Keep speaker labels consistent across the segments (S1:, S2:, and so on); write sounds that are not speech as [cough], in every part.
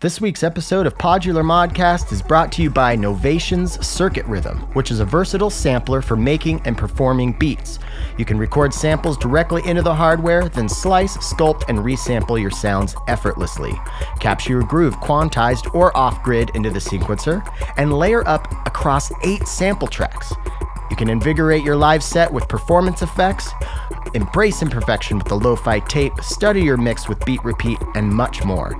S1: This week's episode of Podular Modcast is brought to you by Novation's Circuit Rhythm, which is a versatile sampler for making and performing beats. You can record samples directly into the hardware, then slice, sculpt, and resample your sounds effortlessly. Capture your groove quantized or off grid into the sequencer, and layer up across eight sample tracks. You can invigorate your live set with performance effects, embrace imperfection with the lo fi tape, study your mix with beat repeat, and much more.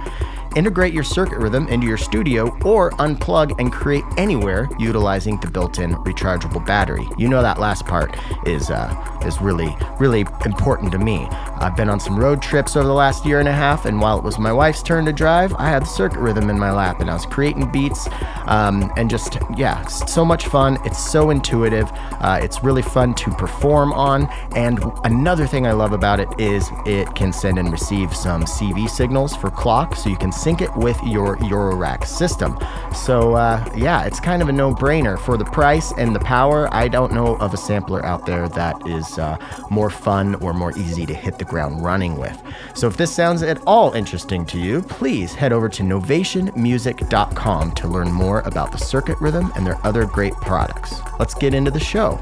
S1: Integrate your circuit rhythm into your studio or unplug and create anywhere utilizing the built-in rechargeable battery. You know that last part is uh, is really really important to me. I've been on some road trips over the last year and a half, and while it was my wife's turn to drive, I had the circuit rhythm in my lap and I was creating beats um, and just yeah, so much fun. It's so intuitive. Uh, it's really fun to perform on. And another thing I love about it is it can send and receive some CV signals for clock, so you can sync it with your Eurorack system. So, uh, yeah, it's kind of a no brainer. For the price and the power, I don't know of a sampler out there that is uh, more fun or more easy to hit the ground running with. So, if this sounds at all interesting to you, please head over to novationmusic.com to learn more about the circuit rhythm and their other great products. Let's get into the show.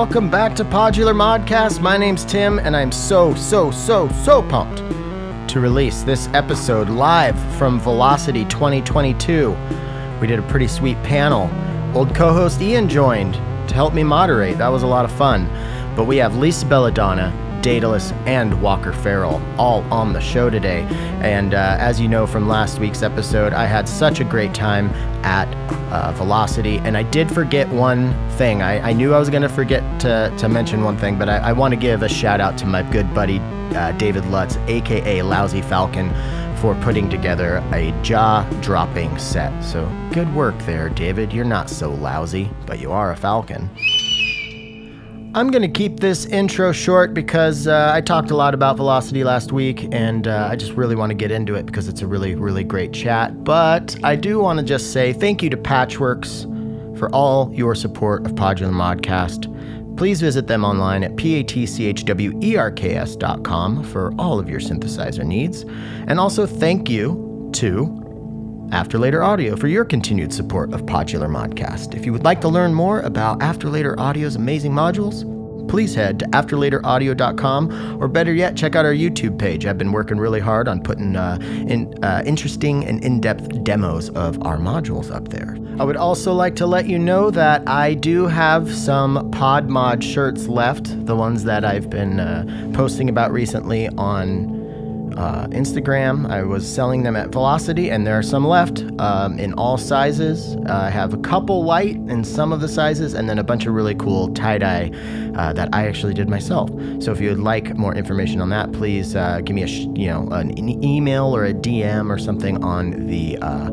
S1: Welcome back to Podular Modcast. My name's Tim, and I'm so, so, so, so pumped to release this episode live from Velocity 2022. We did a pretty sweet panel. Old co host Ian joined to help me moderate. That was a lot of fun. But we have Lisa Belladonna, Daedalus, and Walker Farrell all on the show today. And uh, as you know from last week's episode, I had such a great time at uh, Velocity, and I did forget one thing. I, I knew I was going to forget to, to mention one thing, but I, I want to give a shout out to my good buddy uh, David Lutz, aka Lousy Falcon, for putting together a jaw dropping set. So good work there, David. You're not so lousy, but you are a falcon. I'm going to keep this intro short because uh, I talked a lot about velocity last week and uh, I just really want to get into it because it's a really, really great chat. But I do want to just say thank you to Patchwerks for all your support of Podular Modcast. Please visit them online at patchwerks.com for all of your synthesizer needs. And also thank you to After Later Audio for your continued support of Podular Modcast. If you would like to learn more about After Later Audio's amazing modules, please head to afterlateraudio.com or better yet check out our youtube page i've been working really hard on putting uh, in, uh, interesting and in-depth demos of our modules up there i would also like to let you know that i do have some podmod shirts left the ones that i've been uh, posting about recently on uh, Instagram. I was selling them at Velocity, and there are some left um, in all sizes. Uh, I have a couple white in some of the sizes, and then a bunch of really cool tie dye uh, that I actually did myself. So if you would like more information on that, please uh, give me a sh- you know an, an email or a DM or something on the uh,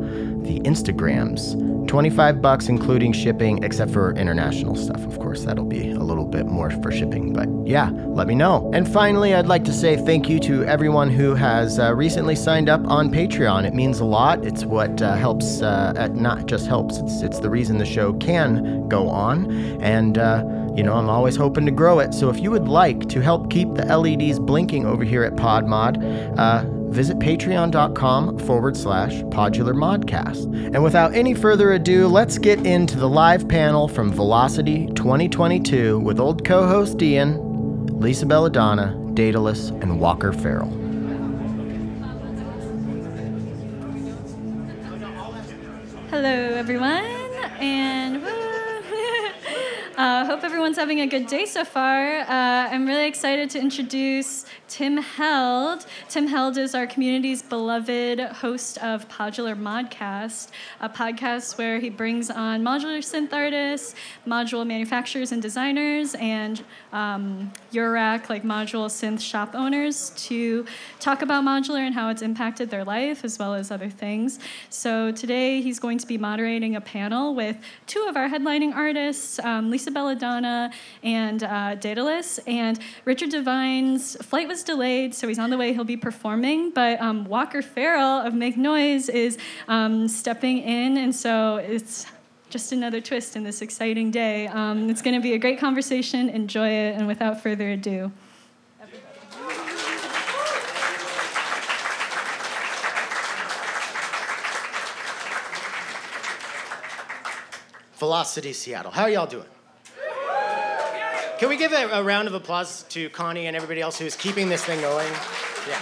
S1: the Instagrams. 25 bucks including shipping except for international stuff. Of course that'll be a little bit more for shipping but yeah let me know. And finally i'd like to say thank you to everyone who has uh, recently signed up on patreon. It means a lot. It's what uh, helps uh, not just helps it's, it's the reason the show can go on. And uh, you know, I'm always hoping to grow it. So if you would like to help keep the LEDs blinking over here at PodMod, uh, visit patreon.com forward slash podular modcast. And without any further ado, let's get into the live panel from Velocity 2022 with old co host Ian, Lisa Belladonna, Daedalus, and Walker Farrell.
S2: Hello, everyone, and! Uh, hope everyone's having a good day so far. Uh, I'm really excited to introduce Tim Held. Tim Held is our community's beloved host of Podular Modcast, a podcast where he brings on modular synth artists, module manufacturers and designers, and um, Eurorack, like module synth shop owners, to talk about modular and how it's impacted their life, as well as other things. So today he's going to be moderating a panel with two of our headlining artists, um, Lisa Lisa Donna and uh, Daedalus. And Richard Devine's flight was delayed, so he's on the way. He'll be performing. But um, Walker Farrell of Make Noise is um, stepping in, and so it's just another twist in this exciting day. Um, it's going to be a great conversation. Enjoy it. And without further ado,
S1: Velocity Seattle. How y'all doing? Can we give a, a round of applause to Connie and everybody else who is keeping this thing going? Yeah.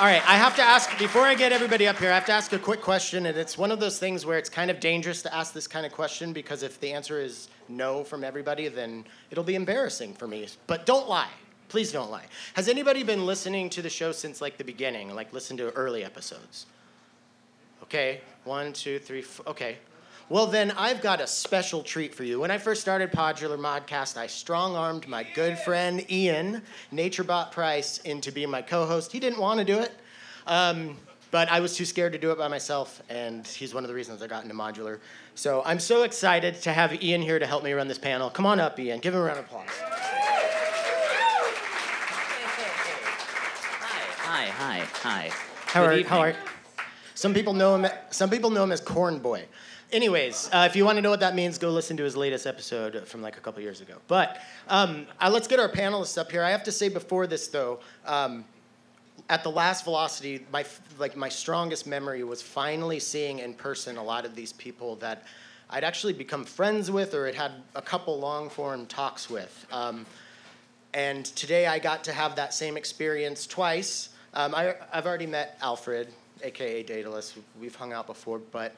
S1: All right, I have to ask, before I get everybody up here, I have to ask a quick question, and it's one of those things where it's kind of dangerous to ask this kind of question because if the answer is no from everybody, then it'll be embarrassing for me. But don't lie. Please don't lie. Has anybody been listening to the show since like the beginning, like listen to early episodes? Okay, one, two, three, four. Okay. Well, then I've got a special treat for you. When I first started Podular Modcast, I strong armed my good friend Ian, NatureBot Price, into being my co host. He didn't want to do it, um, but I was too scared to do it by myself, and he's one of the reasons I got into modular. So I'm so excited to have Ian here to help me run this panel. Come on up, Ian. Give him a round of applause.
S3: Hi, hi, hi.
S1: How
S3: Good
S1: are,
S3: evening.
S1: how are some people know him some people know him as corn boy anyways uh, if you want to know what that means go listen to his latest episode from like a couple years ago but um, uh, let's get our panelists up here i have to say before this though um, at the last velocity my like my strongest memory was finally seeing in person a lot of these people that i'd actually become friends with or had had a couple long form talks with um, and today I got to have that same experience twice. Um, I, I've already met Alfred, aka Daedalus. We've hung out before, but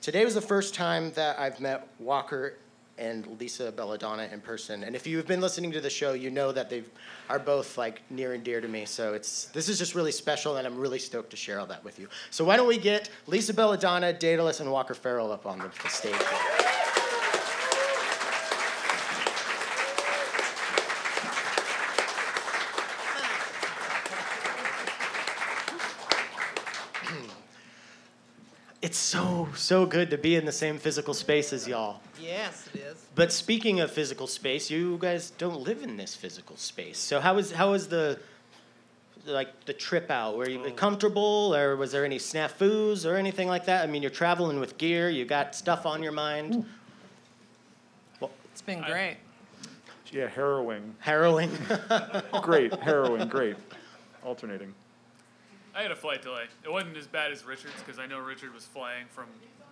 S1: today was the first time that I've met Walker and Lisa Belladonna in person. And if you've been listening to the show, you know that they are both like near and dear to me. So it's this is just really special, and I'm really stoked to share all that with you. So why don't we get Lisa Belladonna, Daedalus, and Walker Farrell up on the, the stage? here. It's so, so good to be in the same physical space as y'all.
S4: Yes, it is.
S1: But speaking of physical space, you guys don't live in this physical space. So how was how was the like the trip out? Were you mm. comfortable, or was there any snafus or anything like that? I mean, you're traveling with gear. You got stuff on your mind. Well,
S4: It's been great.
S5: Yeah, harrowing.
S1: harrowing. [laughs]
S5: Great, harrowing, great. Alternating.
S6: I had a flight delay. It wasn't as bad as Richard's because I know Richard was flying from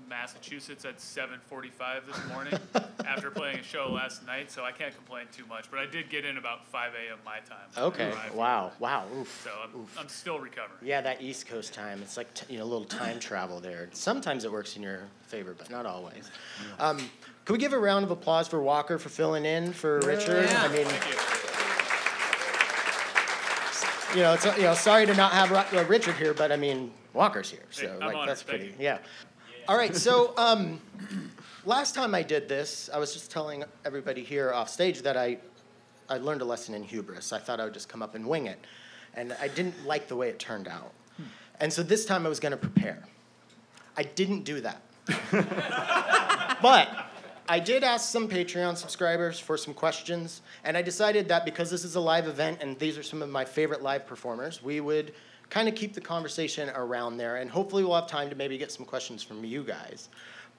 S6: Massachusetts at 7:45 this morning [laughs] after playing a show last night, so I can't complain too much. But I did get in about 5 a.m. my time.
S1: okay. Wow. Wow. Oof.
S6: So I'm, I'm still recovering.
S1: Yeah, that East Coast time. It's like t- you know, a little time travel there. Sometimes it works in your favor, but not always. Um, can we give a round of applause for Walker for filling in for Richard?
S4: Yeah.
S1: I mean,
S6: Thank you.
S1: You know, it's you know, sorry to not have Richard here, but I mean, Walker's here, so
S6: Hey,
S1: like that's pretty.
S6: you.
S1: Yeah. All right, so um, last time I did this, I was just telling everybody here off stage that I I learned a lesson in hubris. I thought I would just come up and wing it, and I didn't like the way it turned out. And so this time I was going to prepare. I didn't do that. [laughs] but I did ask some Patreon subscribers for some questions, and I decided that because this is a live event and these are some of my favorite live performers, we would kind of keep the conversation around there, and hopefully we'll have time to maybe get some questions from you guys.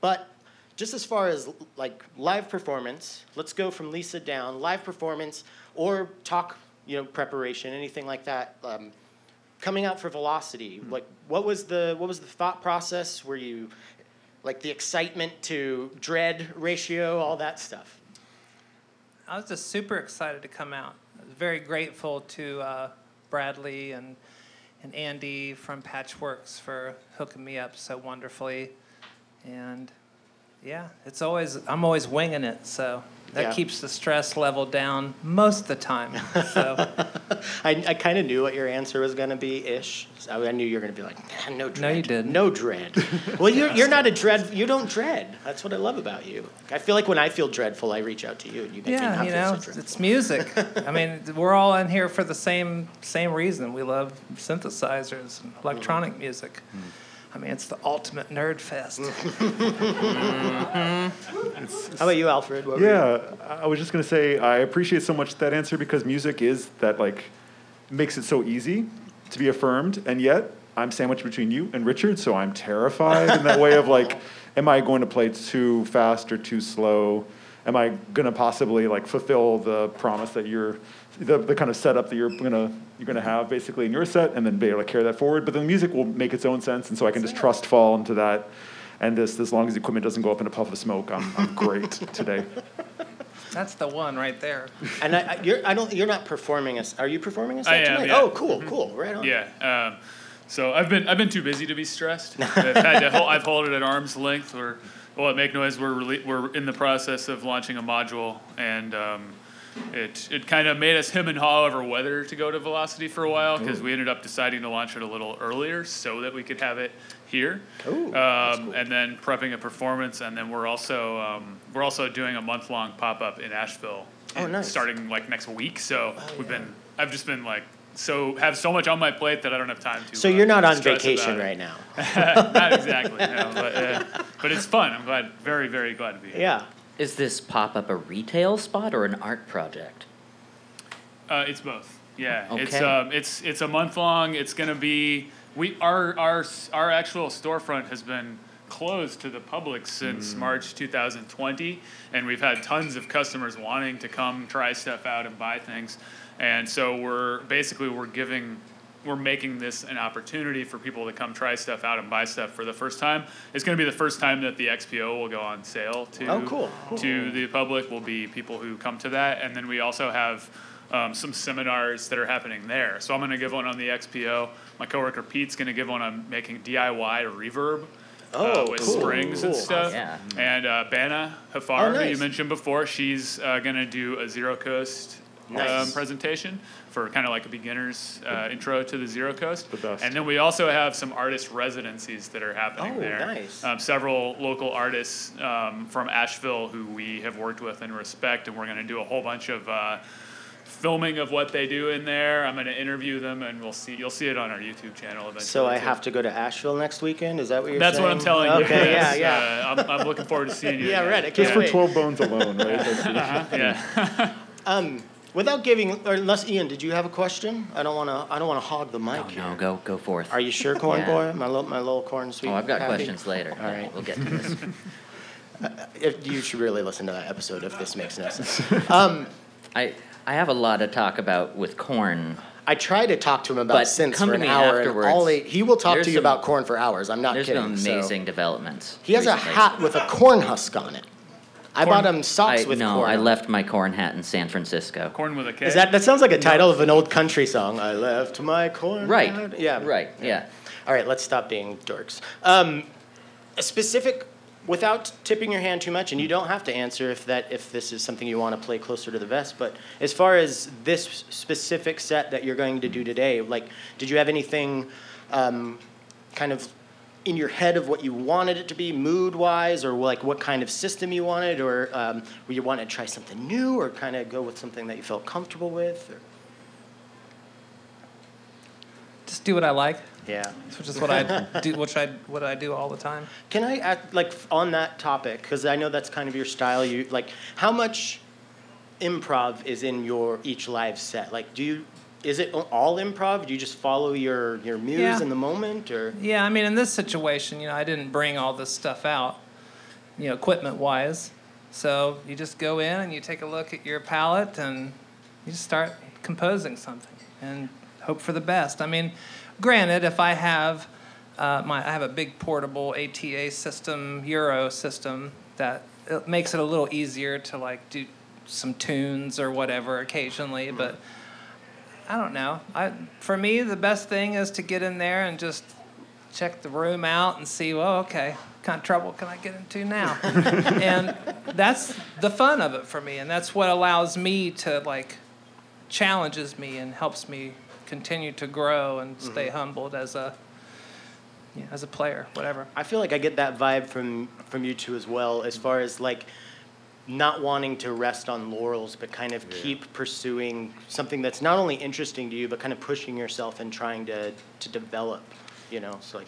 S1: But just as far as like live performance, let's go from Lisa down. Live performance or talk, you know, preparation, anything like that. Um, coming out for Velocity, like what was the what was the thought process? Were you like the excitement to dread ratio, all that stuff?
S4: I was just super excited to come out. I was very grateful to uh, Bradley and and Andy from Patchwerks for hooking me up so wonderfully, and yeah, it's always I'm always winging it, so that
S1: Yeah.
S4: keeps the stress level down most of the time. So [laughs]
S1: I, I kind of knew what your answer was going to be ish. So I knew you were going to be like, "Nah, no dread.
S4: No, you didn't.
S1: No dread. well, you're, you're not a [laughs] dread. You don't dread. That's what I love about you. I feel like when I feel dreadful, I reach out to you and you make me
S4: yeah,
S1: not
S4: you
S1: feel
S4: know,
S1: so
S4: it's,
S1: dreadful.
S4: it's music. I mean, [laughs] we're all in here for the same same reason. We love synthesizers and electronic mm. music. Mm. I mean, it's the ultimate nerd fest. [laughs]
S1: How about you, Alfred? What were you-
S5: Yeah, I was just gonna say I appreciate so much that answer because music is that like makes it so easy to be affirmed, and yet I'm sandwiched between you and Richard, so I'm terrified in that way of like, [laughs] am I going to play too fast or too slow? Am I gonna possibly like fulfill the promise that you're, the, the kind of setup that you're gonna you're gonna have basically in your set, and then be able to carry that forward? But the music will make its own sense, and so I can just trust fall into that. And this, as long as the equipment doesn't go up in a puff of smoke, I'm, I'm great [laughs] today.
S4: That's the one right there.
S1: And I, I, you're, I don't, you're not performing us. Are you performing us
S6: I am,
S1: tonight?
S6: yeah.
S1: Oh, cool, cool. Right on.
S6: Yeah. Um, so I've been I've been too busy to be stressed. [laughs] I've had to hold, I've held it at arm's length. We're well at Make Noise. We're rele- we're in the process of launching a module, and um, it it kind of made us him and haw over whether to go to Velocity for a while because we ended up deciding to launch it a little earlier so that we could have it here. Um, And then prepping a performance, and then we're also um, we're also doing a month long pop up in Asheville.
S1: Oh, nice.
S6: Starting like next week. So
S1: Oh,
S6: we've
S1: yeah.
S6: been I've just been like so have so much on my plate that I don't have time to.
S1: So
S6: uh,
S1: you're not on vacation right [laughs] now.
S6: not exactly, no, but uh, but it's fun. I'm glad, very very glad to be here.
S1: Yeah.
S3: Is this pop up a retail spot or an art project?
S6: Uh, it's both. Yeah, it's um, it's it's a month long. It's gonna be we our our our actual storefront has been closed to the public since March 2020, and we've had tons of customers wanting to come try stuff out and buy things, and so we're basically we're giving. We're making this an opportunity for people to come try stuff out and buy stuff for the first time. It's going to be the first time that the XPO will go on sale to
S1: Oh, cool.
S6: to the public will be people who come to that, and then we also have um, some seminars that are happening there. So I'm going to give one on the XPO. My coworker Pete's going to give one on making DIY reverb.
S1: Oh,
S6: uh, with
S1: cool,
S6: springs and
S1: cool.
S6: stuff.
S3: Yeah.
S6: And uh, Bana Haffar,
S1: Oh,
S6: who you mentioned before, she's uh, going to do a Zero Coast um, presentation for kind of like a beginner's uh, intro to the Zero Coast.
S5: The best.
S6: And then we also have some artist residencies that are happening
S1: Oh,
S6: there.
S1: nice.
S6: Um, several local artists um, from Asheville who we have worked with and respect, and we're going to do a whole bunch of uh, filming of what they do in there. I'm going to interview them, and we'll see. You'll see it on our YouTube channel eventually.
S1: So I
S6: too.
S1: have to go to Asheville next weekend? Is that what you're
S6: That's
S1: saying?
S6: what I'm telling you.
S1: Okay, yeah,
S6: yes.
S1: yeah.
S6: Uh, I'm, I'm looking forward to seeing you. [laughs]
S1: Yeah,
S6: again.
S1: right, I
S5: Just
S1: can't
S5: for
S1: wait.
S5: 12 bones alone, right? [laughs] That's-
S6: Yeah. [laughs]
S1: Um, without giving, or unless Ian, did you have a question? I don't want to. I don't want to hog the mic here.
S3: no, go, go forth.
S1: Are you sure, corn
S3: Yeah.
S1: boy? My little, my little corn sweet.
S3: Oh, I've got
S1: happy?
S3: questions later.
S1: All right.
S3: We'll get to this. [laughs] [laughs]
S1: If, you should really listen to that episode if this makes no sense. [laughs] Um,
S3: I, I have a lot to talk about with corn.
S1: I tried to talk to him about
S3: But come
S1: for
S3: to
S1: an
S3: me
S1: hour, and
S3: afterwards.
S1: all he, he will talk
S3: There's
S1: to you
S3: some-
S1: about corn for hours. I'm not
S3: There's
S1: kidding.
S3: some
S1: so-
S3: amazing developments.
S1: He has a
S3: recently.
S1: hat with a corn husk on it. I
S6: Corn-
S1: bought him socks
S3: I,
S1: with
S3: no,
S1: corn.
S3: I left my corn hat in San Francisco.
S6: Corn with a K.
S1: Is that that sounds like a title of an old country song? I left my corn.
S3: Right.
S1: hat. Yeah.
S3: Right. Yeah.
S1: All right, let's stop being dorks. Um, a specific, without tipping your hand too much, and you don't have to answer if that if this is something you want to play closer to the vest. But as far as this specific set that you're going to do today, like, did you have anything, um, kind of, in your head of what you wanted it to be, mood wise, or like what kind of system you wanted, or um, you wanted to try something new, or kind of go with something that you felt comfortable with? Or?
S4: Just do what I like,
S1: Yeah.
S4: which is what I do. [laughs] Which I what I do all the time.
S1: Can I act like on that topic because I know that's kind of your style. You like how much improv is in your each live set? Like, do you is it all improv? Do you just follow your your muse
S4: Yeah.
S1: in the moment, or
S4: Yeah, I mean, in this situation, you know, I didn't bring all this stuff out, you know, equipment wise. So you just go in and you take a look at your palette and you just start composing something and hope for the best. I mean, granted, if I have uh, my, I have a big portable ATA system, Euro system that it makes it a little easier to like do some tunes or whatever occasionally, but. I don't know. I for me the best thing is to get in there and just check the room out and see, well, okay, what kind of trouble can I get into now? [laughs] and that's the fun of it for me, and that's what allows me to like challenges me and helps me continue to grow and mm-hmm. stay humbled as a yeah, as a player, whatever.
S1: I feel like I get that vibe from from you two as well, as far as like not wanting to rest on laurels, but kind of keep pursuing something that's not only interesting to you, but kind of pushing yourself and trying to to develop. You know, so like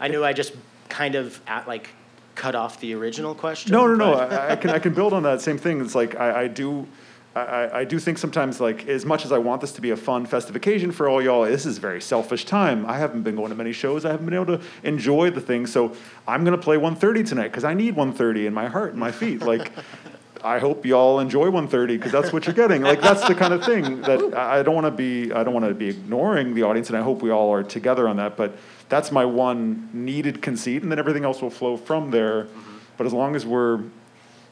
S1: I knew I just kind of at, like cut off the original question.
S5: No, no, no. I, I can I can build on that same thing. It's like I, I do. I, I- I do think sometimes like as much as I want this to be a fun festive occasion for all y'all, this is very selfish time. I haven't been going to many shows. I haven't been able to enjoy the thing. So I'm gonna play 130 tonight because I need 130 in my heart and my feet. Like I hope y'all enjoy 130 because that's what you're getting. Like that's the kind of thing that I don't want to be. I don't want to be ignoring the audience, and I hope we all are together on that. But that's my one needed conceit, and then everything else will flow from there. But as long as we're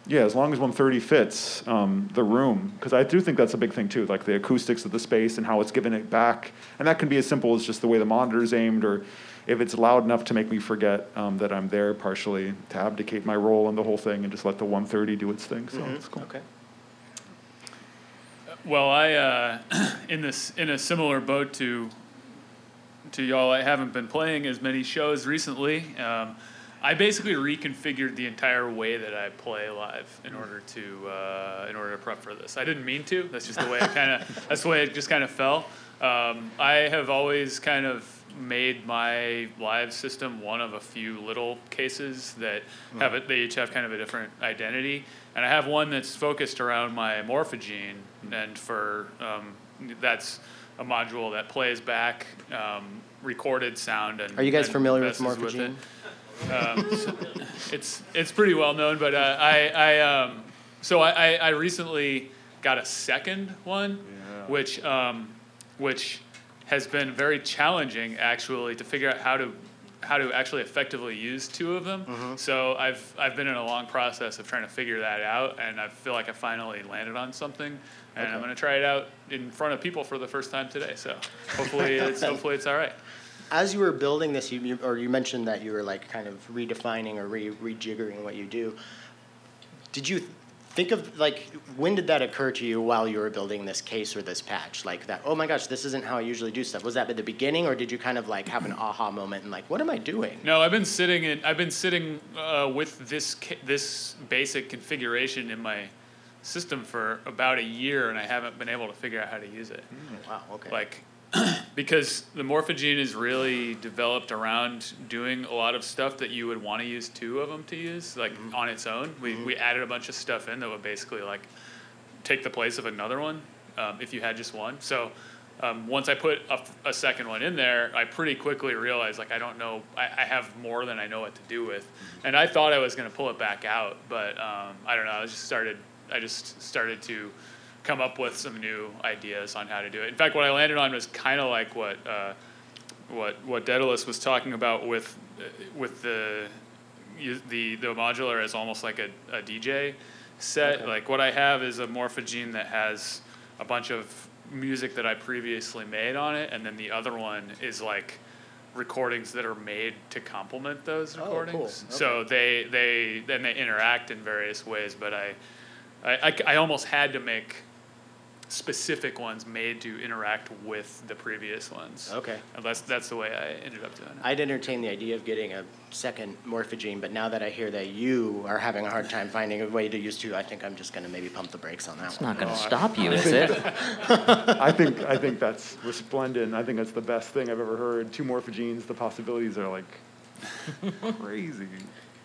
S5: yeah, as long as 130 fits um, the room, because I do think that's a big thing too, like the acoustics of the space and how it's giving it back. And that can be as simple as just the way the monitor's aimed, or if it's loud enough to make me forget um, that I'm there partially, to abdicate my role in the whole thing and just let the 130 do its thing. So it's cool.
S1: Okay.
S6: Well, I uh, [clears throat] in this in a similar boat to to y'all. I haven't been playing as many shows recently. Um, I basically reconfigured the entire way that I play live in order to uh, in order to prep for this. I didn't mean to. That's just the way it kind of [laughs] that's the way it just kind of fell. Um, I have always kind of made my live system one of a few little cases that have it. They each have kind of a different identity, and I have one that's focused around my morphagene, and for um, that's a module that plays back um, recorded sound and.
S1: Are you guys
S6: and
S1: familiar with
S6: messes it.
S1: Morphagene?
S6: Um, so it's it's pretty well known, but uh, I I um, so I, I I recently got a second one, which um, which has been very challenging actually to figure out how to how to actually effectively use two of them. Mm-hmm. So I've I've been in a long process of trying to figure that out, and I feel like I finally landed on something, and I'm gonna try it out in front of people for the first time today. So hopefully [laughs] it's hopefully it's all right.
S1: As you were building this, you, you or you mentioned that you were like kind of redefining or re, rejiggering what you do. Did you think of like when did that occur to you while you were building this case or this patch? Like that, oh my gosh, this isn't how I usually do stuff. Was that at the beginning, or did you kind of like have an aha moment and like, what am I doing?
S6: No, I've been sitting in. I've been sitting uh, with this this basic configuration in my system for about a year, and I haven't been able to figure out how to use it.
S1: Wow. Okay.
S6: Like, because the morphagene is really developed around doing a lot of stuff that you would want to use two of them to use, like on its own. We we added a bunch of stuff in that would basically like take the place of another one um, if you had just one. So um, once I put a, a second one in there, I pretty quickly realized like I don't know, I, I have more than I know what to do with, and I thought I was gonna pull it back out, but um, I don't know. I just started, I just started to come up with some new ideas on how to do it. In fact, what I landed on was kind of like what uh, what what Daedalus was talking about with uh, with the the the modular as almost like a, a DJ set. Like what I have is a morphagene that has a bunch of music that I previously made on it, and then the other one is like recordings that are made to complement those recordings.
S1: Oh, cool.
S6: recordings. So they they then they interact in various ways. But I I I almost had to make specific ones made to interact with the previous ones.
S1: Okay.
S6: And that's that's the way I ended up doing it.
S1: I'd entertain the idea of getting a second morphagene, but now that I hear that you are having a hard time finding a way to use two, I think I'm just going to maybe pump the brakes on that
S3: It's
S1: one.
S3: not going oh, to stop you, [laughs] is it?
S5: I think I think that's resplendent. I think that's the best thing I've ever heard. Two morphagenes, the possibilities are like [laughs] crazy.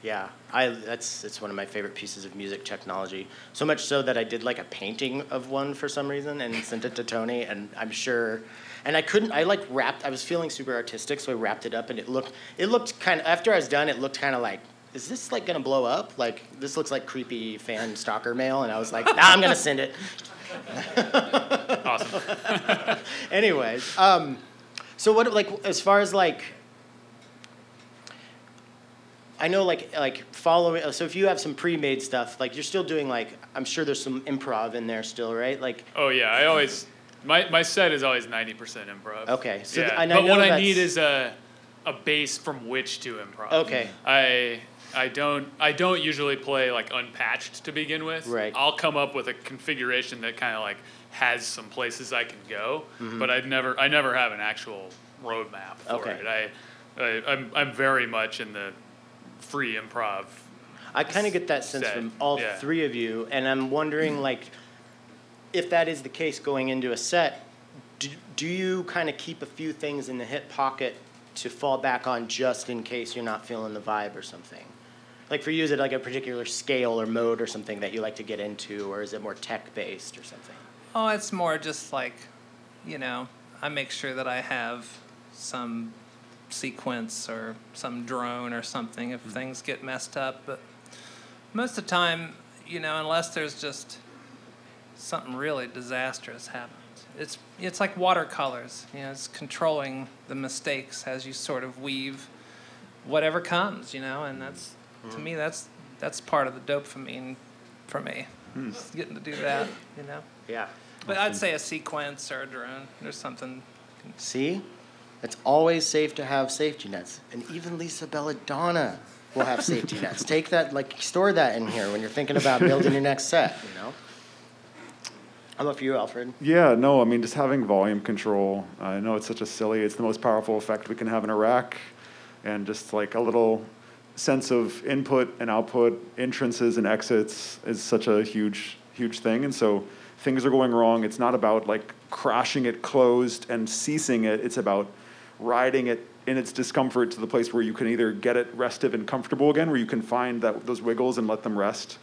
S1: Yeah, I that's it's one of my favorite pieces of music technology. So much so that I did like a painting of one for some reason and sent it to Tony, and I'm sure. And I couldn't. I like wrapped. I was feeling super artistic, so I wrapped it up, and it looked. It looked kind of. After I was done, it looked kind of like. Is this like gonna blow up? Like this looks like creepy fan stalker mail, and I was like, nah, I'm gonna send it.
S6: Awesome. [laughs]
S1: Anyways, um, so what like as far as like I know like like following so if you have some pre-made stuff like you're still doing like I'm sure there's some improv in there still right like
S6: Oh yeah, I always my my set is always ninety percent improv.
S1: Okay, so
S6: yeah,
S1: th- I
S6: but what I need is a a base from which to improv.
S1: Okay.
S6: I I don't I don't usually play like unpatched to begin with.
S1: Right.
S6: I'll come up with a configuration that kind of like has some places I can go,
S1: Mm-hmm.
S6: but I'd never I never have an actual roadmap for
S1: Okay.
S6: it. I, I I'm I'm very much in the free improv.
S1: I kind of get that sense
S6: Set,
S1: from all
S6: yeah.
S1: three of you and I'm wondering like if that is the case going into a set do, do you kind of keep a few things in the hip pocket to fall back on just in case you're not feeling the vibe or something? Like for you, is it like a particular scale or mode or something that you like to get into, or is it more tech based or something?
S4: Oh, it's more just like, you know, I make sure that I have some sequence or some drone or something if mm-hmm. things get messed up. But most of the time, you know, unless there's just something really disastrous happens, it's it's like watercolors. You know, it's controlling the mistakes as you sort of weave whatever comes. You know, and that's to me mm-hmm. that's that's part of the dopamine for me. Hmm. Just getting to do that. You know.
S1: Yeah.
S4: But I'd hmm. say a sequence or a drone or something.
S1: See? It's always safe to have safety nets. And even Lisa Belladonna will have safety nets. Take that, like, store that in here when you're thinking about building your next set, you know? How about for you, Alfred?
S5: Yeah, no, I mean, just having volume control. I know it's such a silly, it's the most powerful effect we can have in a rack. And just like a little sense of input and output, entrances and exits is such a huge, huge thing. And so things are going wrong. It's not about like crashing it closed and ceasing it, it's about riding it in its discomfort to the place where you can either get it restive and comfortable again, where you can find that those wiggles and let them rest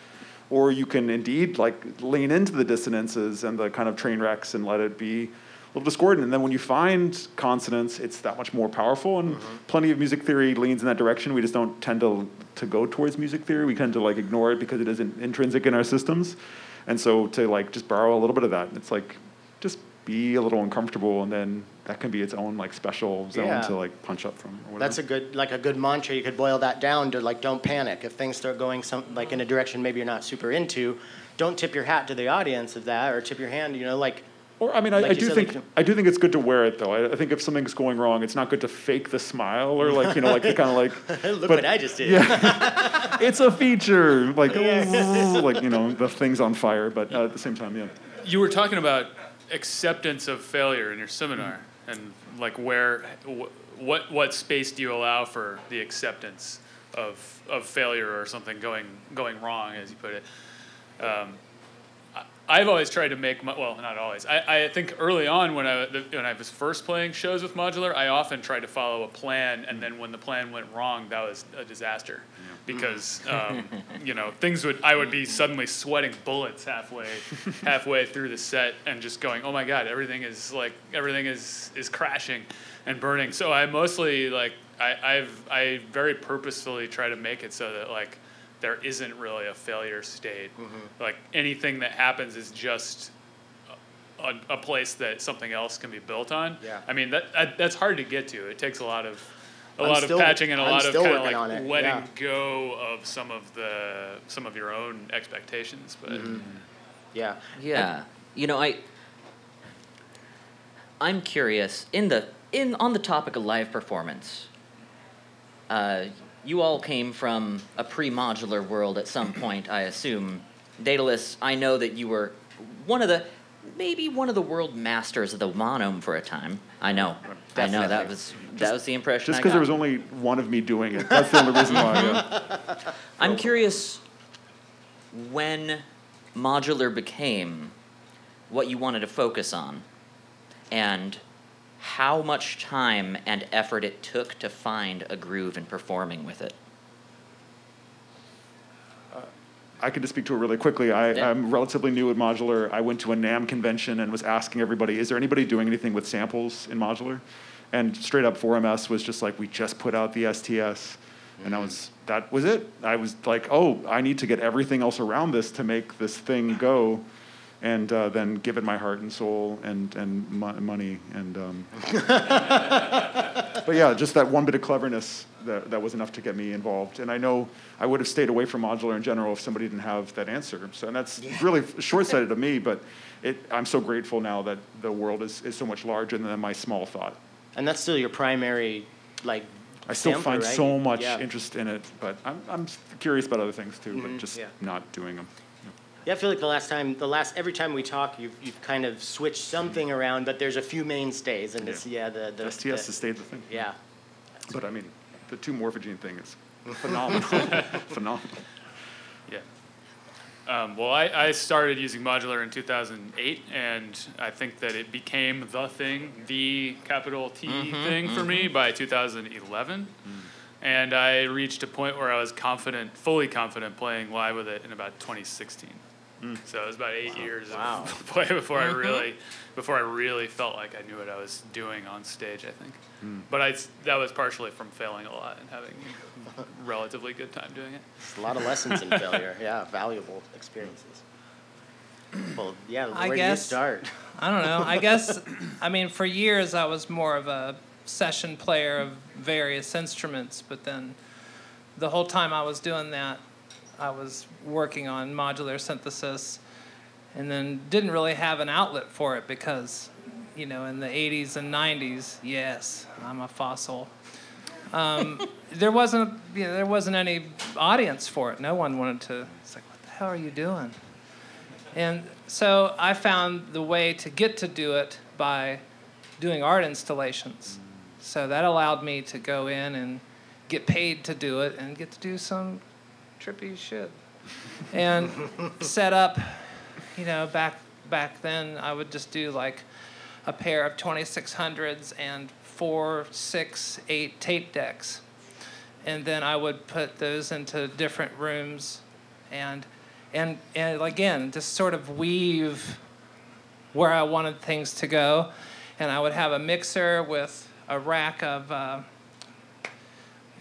S5: or you can indeed like lean into the dissonances and the kind of train wrecks and let it be a little discordant. And then when you find consonance, it's that much more powerful. And mm-hmm. plenty of music theory leans in that direction. We just don't tend to to go towards music theory. We tend to like ignore it because it isn't intrinsic in our systems. And so to like just borrow a little bit of that, it's like be a little uncomfortable, and then that can be its own like special zone
S1: Yeah.
S5: to like punch up from. Or whatever.
S1: That's a good, like a good mantra. You could boil that down to like, don't panic. If things start going some, like in a direction maybe you're not super into, don't tip your hat to the audience of that or tip your hand, you know, like,
S5: Or I mean, I,
S1: Like
S5: I do
S1: said,
S5: think
S1: like-
S5: I do think it's good to wear it though. I, I think if something's going wrong, it's not good to fake the smile or like you know like the kind of like [laughs]
S1: look
S5: But-
S1: what I just did.
S5: yeah, [laughs] it's a feature like [laughs] like you know the thing's on fire, but uh, at the same time, yeah.
S6: You were talking about acceptance of failure in your seminar, and like where, wh- what what space do you allow for the acceptance of of failure or something going going wrong, as you put it? Um, I- I've always tried to make my, well, not always. I, I think early on when I when I was first playing shows with modular, I often tried to follow a plan, and then when the plan went wrong, that was a disaster, because um, [laughs] you know things would I would be suddenly sweating bullets halfway [laughs] halfway through the set, and just going, oh my god, everything is like everything is is crashing and burning. So I mostly like I, I've I very purposefully try to make it so that like there isn't really a failure state. Like anything that happens is just a, a place that something else can be built on.
S1: Yeah.
S6: I mean that, that that's hard to get to. It takes a lot of a
S1: I'm
S6: lot
S1: still-
S6: of patching and a
S1: I'm
S6: lot of kind of like
S1: on it,
S6: letting
S1: yeah.
S6: go of some of the some of your own expectations. But
S1: Mm-hmm. Yeah.
S3: Yeah. You know, I I'm curious in the in on the topic of live performance. Uh, you all came from a pre-modular world at some point, I assume. Daedalus, I know that you were one of the maybe one of the world masters of the monome for a time. I know. I know that was that was the impression
S5: Just because there was only one of me doing it, that's the only reason why. Yeah. [laughs]
S3: I'm curious when modular became what you wanted to focus on and how much time and effort it took to find a groove in performing with it.
S5: I could just speak to it really quickly. I,
S3: Yeah.
S5: I'm relatively new at modular. I went to a NAMM convention and was asking everybody, is there anybody doing anything with samples in modular? And straight up 4ms was just like, we just put out the STS. And I was, that was it. I was like, oh, I need to get everything else around this to make this thing go. And uh, then give it my heart and soul and, and mo- money. And, um, [laughs] but yeah, just that one bit of cleverness that, that was enough to get me involved. And I know I would have stayed away from modular in general if somebody didn't have that answer. So, and that's really [laughs] short-sighted of me, but it, I'm so grateful now that the world is, is so much larger than my small thought.
S1: And that's still your primary, like,
S5: I still find
S1: right?
S5: so much
S1: Yeah.
S5: interest in it, but I'm, I'm curious about other things too, but mm-hmm. just
S1: Yeah.
S5: not doing them.
S1: Yeah, I feel like the last time, the last every time we talk, you've you've kind of switched something around, but there's a few mainstays, and it's yeah the the
S5: STS
S1: the-
S5: has stayed the thing.
S1: yeah.
S5: But I mean, the two morphagene thing is [laughs] phenomenal. [laughs] phenomenal.
S6: yeah. Um, well, I, I started using modular in 2008, and I think that it became the thing, the capital T mm-hmm, thing for me mm-hmm. by 2011. And I reached a point where I was confident, fully confident, playing live with it in about 2016. Mm. So it was about eight years
S1: Wow.
S6: of [laughs] play before I mm-hmm. really, before I really felt like I knew what I was doing on stage. I think, hmm. but I s- that was partially from failing a lot and having a [laughs] relatively good time doing it.
S1: It's a lot of lessons in failure. Yeah, valuable experiences. Hmm. Well, yeah,
S4: I
S1: where
S4: guess-
S1: do you start?
S4: I don't know. I guess, [laughs] I mean, for years I was more of a session player of various instruments, but then the whole time I was doing that, I was working on modular synthesis and then didn't really have an outlet for it because, you know, in the 80s and 90s, yes, I'm a fossil. Um, [laughs] there wasn't, you know, there wasn't any audience for it. No one wanted to. It's like, what the hell are you doing? And so I found the way to get to do it by doing art installations. So that allowed me to go in and get paid to do it and get to do some trippy shit. And [laughs] set up, you know, back back then I would just do like a pair of 2600s and four, six, eight tape decks. And then I would put those into different rooms and and and again just sort of weave where I wanted things to go. And I would have a mixer with a rack of uh,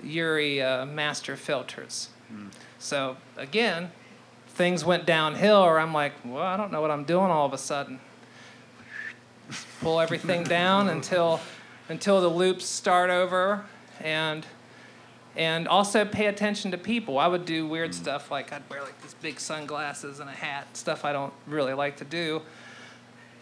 S4: UREI uh, master filters. So again, things went downhill, or I'm like, well, I don't know what I'm doing all of a sudden. Pull everything [laughs] down until until the loops start over, and and also pay attention to people. I would do weird mm. stuff like I'd wear like these big sunglasses and a hat, stuff I don't really like to do.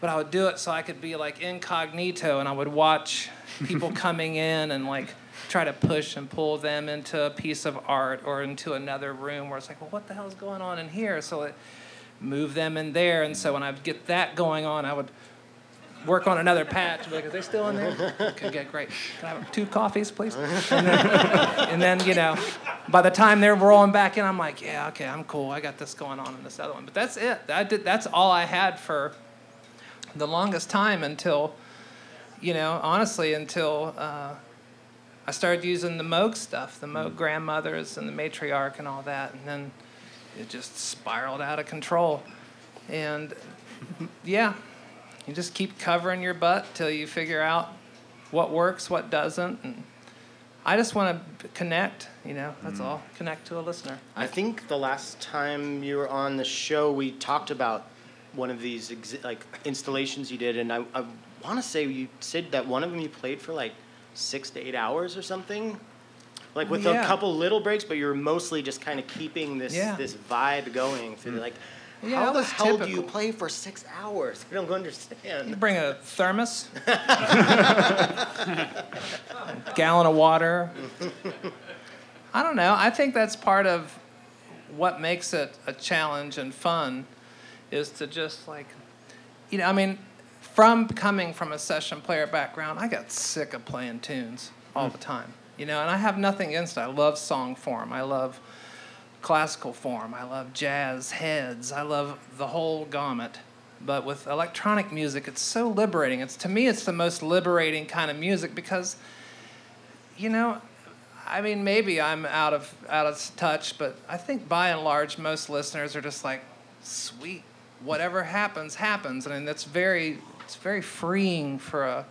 S4: But I would do it so I could be like incognito and I would watch people [laughs] coming in and like try to push and pull them into a piece of art or into another room where it's like, well, what the hell is going on in here? So it move them in there. And so when I get that going on, I would work on another patch. Be like, are they still in there? Okay, good, great. Can I have two coffees, please? And then, and then, you know, by the time they're rolling back in, I'm like, yeah, okay, I'm cool. I got this going on in this other one. But that's it. Did, that's all I had for the longest time until, you know, honestly, until uh, I started using the Moog stuff, the Moog mm. grandmothers and the matriarch and all that. And then it just spiraled out of control. And [laughs] yeah, you just keep covering your butt till you figure out what works, what doesn't, and I just want to connect. You know, that's mm. all. Connect to a listener.
S1: I think the last time you were on the show, we talked about one of these exi- like installations you did, and I, I want to say you said that one of them you played for like six to eight hours or something, like oh, with
S4: Yeah.
S1: a couple little breaks, but you're mostly just kind of keeping this
S4: Yeah.
S1: this vibe going through. the Like,
S4: Yeah,
S1: how the hell do you play for six hours? I don't understand.
S4: You
S1: understand.
S4: bring a thermos, a [laughs] gallon of water. I don't know. I think that's part of what makes it a challenge and fun is to just like, you know, I mean, from coming from a session player background, I got sick of playing tunes all hmm. the time, you know, and I have nothing against it. I love song form. I love classical form. I love jazz heads. I love the whole gamut. But with electronic music, it's so liberating. It's to me, it's the most liberating kind of music because, you know, I mean, maybe I'm out of out of touch, but I think by and large, most listeners are just like, sweet, whatever happens, happens. I mean, that's very it's very freeing for a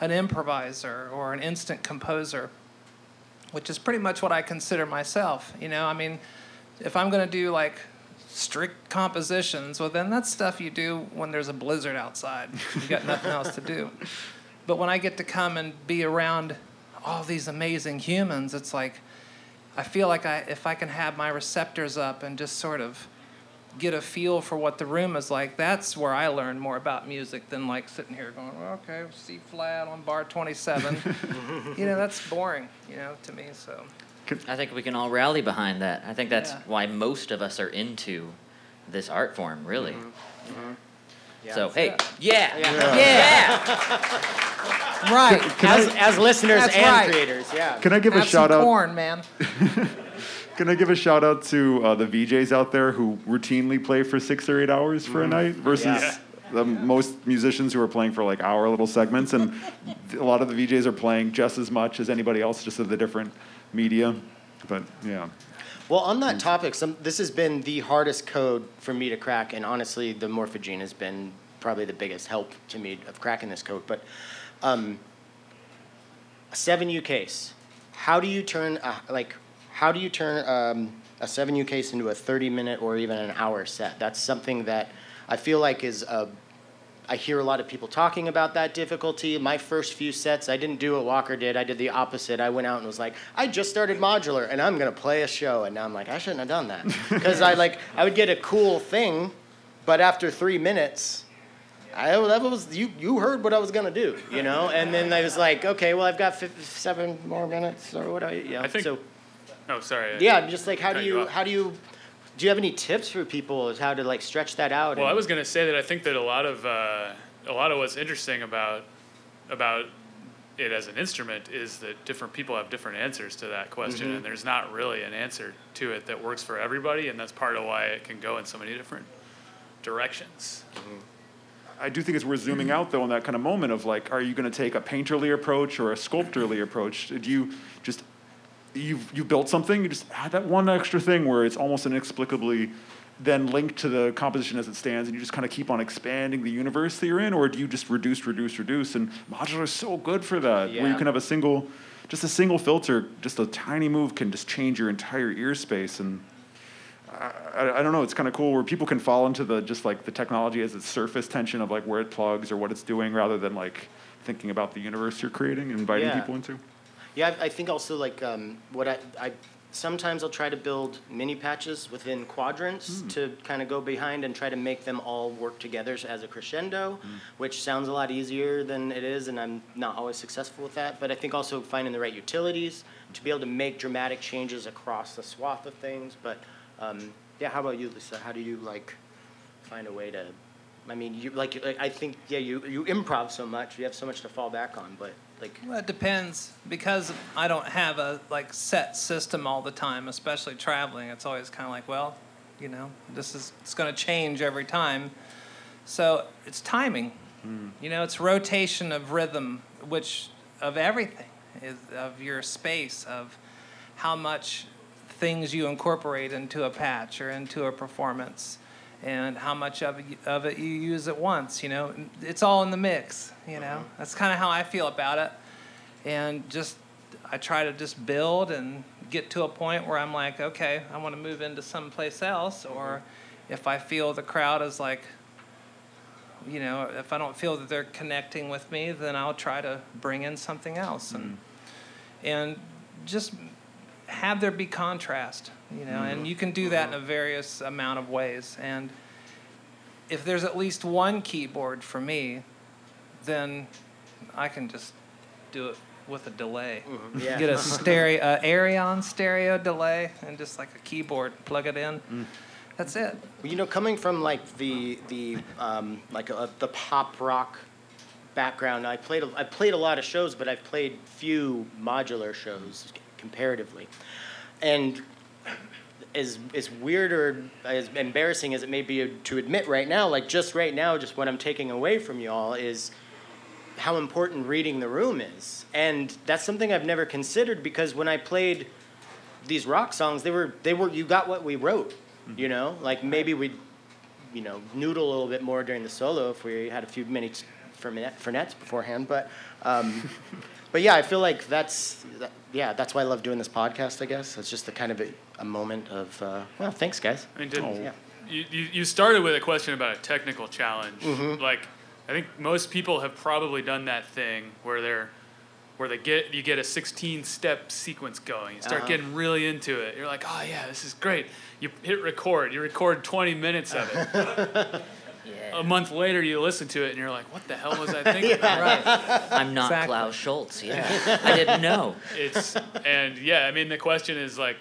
S4: an improviser or an instant composer which is pretty much what I consider myself. You know, I mean, if I'm going to do like strict compositions, well, then that's stuff you do when there's a blizzard outside. You got nothing else to do. But when I get to come and be around all these amazing humans, it's like I feel like I, if I can have my receptors up and just sort of get a feel for what the room is like, that's where I learn more about music than like sitting here going, well, okay, C flat on bar 27. [laughs] you know, that's boring, you know, to me. So
S3: I think we can all rally behind that. I think that's
S4: Yeah.
S3: why most of us are into this art form, really. Mm-hmm. Mm-hmm.
S1: Yeah.
S3: So hey,
S4: Yeah.
S3: yeah, yeah, [laughs]
S4: Right.
S1: as, as listeners and
S4: right.
S1: creators. Yeah.
S5: Can I give a
S4: Have some
S5: shout out?
S4: corn, man. [laughs]
S5: Can I give a shout out to uh, the VJs out there who routinely play for six or eight hours for a night versus
S1: Yeah.
S5: the most musicians who are playing for like hour little segments, and a lot of the VJs are playing just as much as anybody else, just of the different media. But yeah,
S1: Well, on that topic, some, this has been the hardest code for me to crack, and honestly, the Morphagene has been probably the biggest help to me of cracking this code. But um, a seven U case, how do you turn a, like how do you turn um, a seven U case into a thirty minute or even an hour set? That's something that I feel like is a I hear a lot of people talking about that difficulty. My first few sets, I didn't do what Walker did. I did the opposite. I went out and was like, I just started modular and I'm gonna play a show. And now I'm like, I shouldn't have done that [laughs] because I like I would get a cool thing, but after three minutes, I that was you you heard what I was gonna do, you know. And then I was like, okay, well I've got fif- seven more minutes or what I yeah.
S6: I think-
S1: so
S6: Oh, sorry. I-
S1: yeah, just like how do
S6: you
S1: you how do you do you have any tips for people as how to like stretch that out?
S6: Well, I was going to say that I think that a lot of uh, a lot of what's interesting about about it as an instrument is that different people have different answers to that question,
S1: Mm-hmm.
S6: and there's not really an answer to it that works for everybody, and that's part of why it can go in so many different directions.
S5: I do think it's worth zooming out though in that kind of moment of like, are you going to take a painterly approach or a sculptorly approach? Do you just you've you built something, you just add that one extra thing where it's almost inexplicably then linked to the composition as it stands, and you just kind of keep on expanding the universe that you're in, or do you just reduce, reduce, reduce? And modular is so good for that, where you can have a single, just a single filter, just a tiny move can just change your entire ear space and. I, I don't know. It's kind of cool where people can fall into the just like the technology as its surface tension of like where it plugs or what it's doing, rather than like thinking about the universe you're creating and inviting
S1: Yeah.
S5: people into.
S1: Yeah, I I think also like um, what I, I sometimes I'll try to build mini patches within quadrants to kind of go behind and try to make them all work together as a crescendo, which sounds a lot easier than it is, and I'm not always successful with that. But I think also finding the right utilities to be able to make dramatic changes across the swath of things. But um, yeah, how about you, Lisa? How do you like find a way to? I mean, you like, like I think yeah, you you improv so much, you have so much to fall back on, but like
S4: Well, it depends because I don't have a like set system all the time, especially traveling. It's always kind of like, well, you know, this is it's going to change every time. So it's timing. Hmm. You know, it's rotation of rhythm, which of everything is of your space of how much things you incorporate into a patch or into a performance and how much of it, of it you use at once you know? It's all in the mix you know? Mm-hmm. That's kind of how i feel about it. And just i try to just build and get to a point where i'm like okay i want to move into someplace else or mm-hmm. if i feel the crowd is like you know if i don't feel that they're connecting with me then i'll try to bring in something else. And mm-hmm. and just have there be contrast you know and you can do that in a various amount of ways. And if there's at least one keyboard for me then i can just do it with a delay.
S1: Yeah.
S4: get a [laughs] stereo uh, Arion stereo delay and just like a keyboard plug it in. That's it.
S1: Well, you know, coming from like the the um, like a, the pop rock background, I played a, I played a lot of shows, but I've played few modular shows comparatively, and as as weird or as embarrassing as it may be to admit right now, like just right now, just what I'm taking away from y'all is how important reading the room is, and that's something I've never considered because when I played these rock songs, they were they were you got what we wrote, you know. Like maybe we, you know, noodle a little bit more during the solo if we had a few minutes for for nets beforehand. But, um, [laughs] but yeah, I feel like that's that, yeah, that's why I love doing this podcast. I guess it's just a kind of a, a moment of uh, well, thanks guys.
S6: I mean, did,
S1: Yeah.
S6: you, you, you started with a question about a technical challenge.
S1: Mm-hmm.
S6: Like, I think most people have probably done that thing where they're where they get you get a 16 step sequence going. You start
S1: Uh-huh.
S6: getting really into it. You're like, oh yeah, this is great. You hit record. You record 20 minutes of it. [laughs] A month later, you listen to it and you're like, what the hell was I [laughs] thinking?
S3: I'm not
S4: Exactly.
S3: Klaus Schulze. Yeah, I didn't know.
S6: it's and yeah i mean the question is like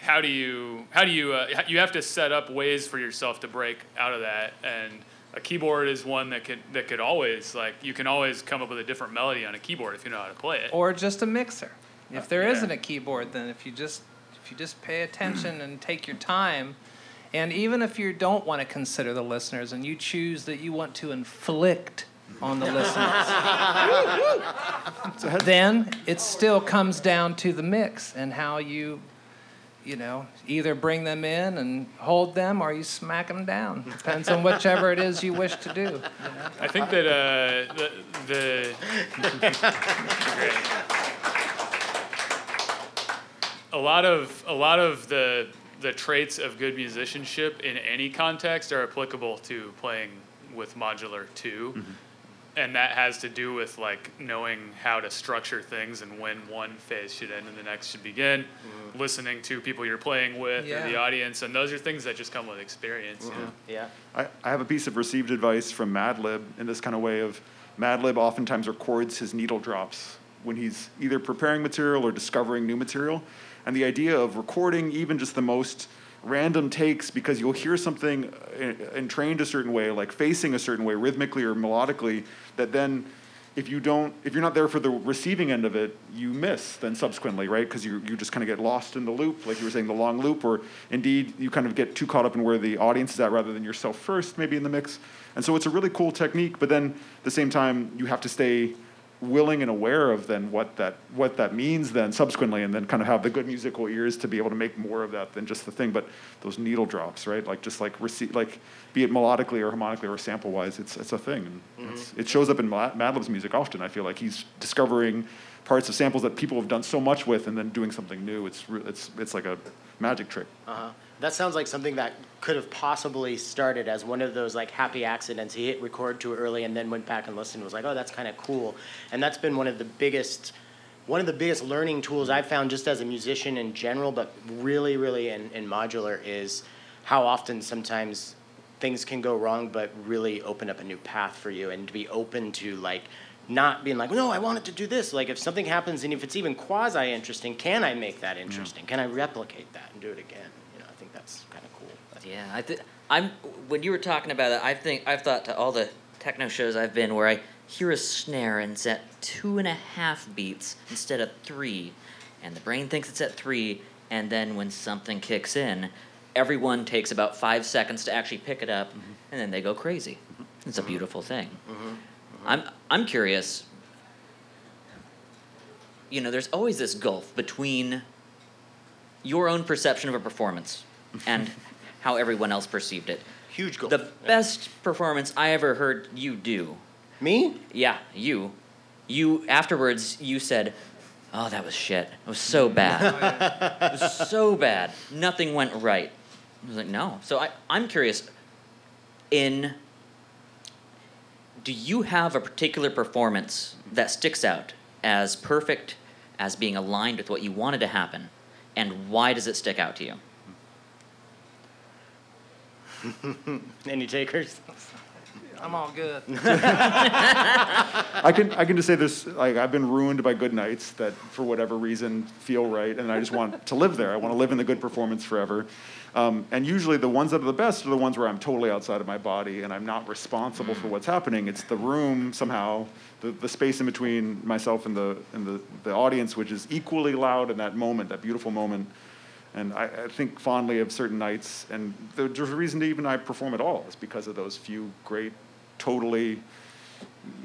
S6: how do you how do you uh, you have to set up ways for yourself to break out of that and a keyboard is one that could that could always like you can always come up with a different melody on a keyboard if you know how to play it.
S4: or just a mixer. If there
S6: Yeah.
S4: not a keyboard, then if you just if you just pay attention and take your time, and even if you don't want to consider the listeners and you choose that you want to inflict on the listeners, [laughs] then it still comes down to the mix and how you. You know, either bring them in and hold them, or you smack them down. Depends on whichever it is you wish to do.
S6: I think that uh, the the [laughs] a lot of a lot of the the traits of good musicianship in any context are applicable to playing with modular 2 mm-hmm. and that has to do with like knowing how to structure things and when one phase should end and the next should begin mm-hmm. listening to people you're playing with or the audience and those are things that just come with experience you know? Mm-hmm.
S7: Yeah.
S5: I, I have a piece of received advice from Madlib in this kind of way of Madlib oftentimes records his needle drops when he's either preparing material or discovering new material. And the idea of recording even just the most random takes because you'll hear something uh, entrained a certain way, like facing a certain way rhythmically or melodically, that then if you don't if you're not there for the receiving end of it you miss then subsequently right? Because you, you just kind of get lost in the loop like you were saying the long loop or indeed you kind of get too caught up in where the audience is at rather than yourself first maybe in the mix. And so it's a really cool technique but then at the same time you have to stay willing and aware of then what that what that means then subsequently and then kind of have the good musical ears to be able to make more of that than just the thing. But those needle drops right? Like just like receive like be it melodically or harmonically or sample wise it's it's a thing. And it's, it shows up in Madlib's music often I feel like. He's discovering parts of samples that people have done so much with and then doing something new. It's it's it's like a magic trick.
S7: Uh-huh. That sounds like something that could have possibly started as one of those like happy accidents. He hit record too early and then went back and listened. and Was like, oh, that's kind of cool. And that's been one of the biggest, one of the biggest learning tools I've found just as a musician in general, but really, really in, in modular is how often sometimes things can go wrong, but really open up a new path for you and to be open to like not being like, no, I want it to do this. Like if something happens and if it's even quasi interesting, can I make that interesting? Can I replicate that and do it again? That's kind of cool.
S3: Yeah, I th- I'm when you were talking about it, I think I've thought to all the techno shows I've been where I hear a snare and it's at two and a half beats instead of three, and the brain thinks it's at three, and then when something kicks in, everyone takes about five seconds to actually pick it up, mm-hmm. and then they go crazy. Mm-hmm. It's a beautiful thing. Mm-hmm. I'm I'm curious. You know, there's always this gulf between your own perception of a performance and how everyone else perceived it.
S7: Huge goal.
S3: The best performance I ever heard you do.
S7: Me?
S3: Yeah, you. You afterwards you said, "Oh, that was shit. It was so bad. [laughs] Oh, it was so bad. Nothing went right." I was like, "No." So I I'm curious in do you have a particular performance that sticks out as perfect as being aligned with what you wanted to happen? And why does it stick out to you? [laughs]
S7: Any takers?
S4: I'm all good. [laughs]
S5: I can I can just say this like I've been ruined by good nights that for whatever reason feel right and I just want to live there. I want to live in the good performance forever. Um, and usually the ones that are the best are the ones where I'm totally outside of my body and I'm not responsible for what's happening. It's the room somehow, the, the space in between myself and the and the, the audience which is equally loud in that moment, that beautiful moment. And I, I think fondly of certain nights, and there's a reason to even I perform at all. Is because of those few great, totally,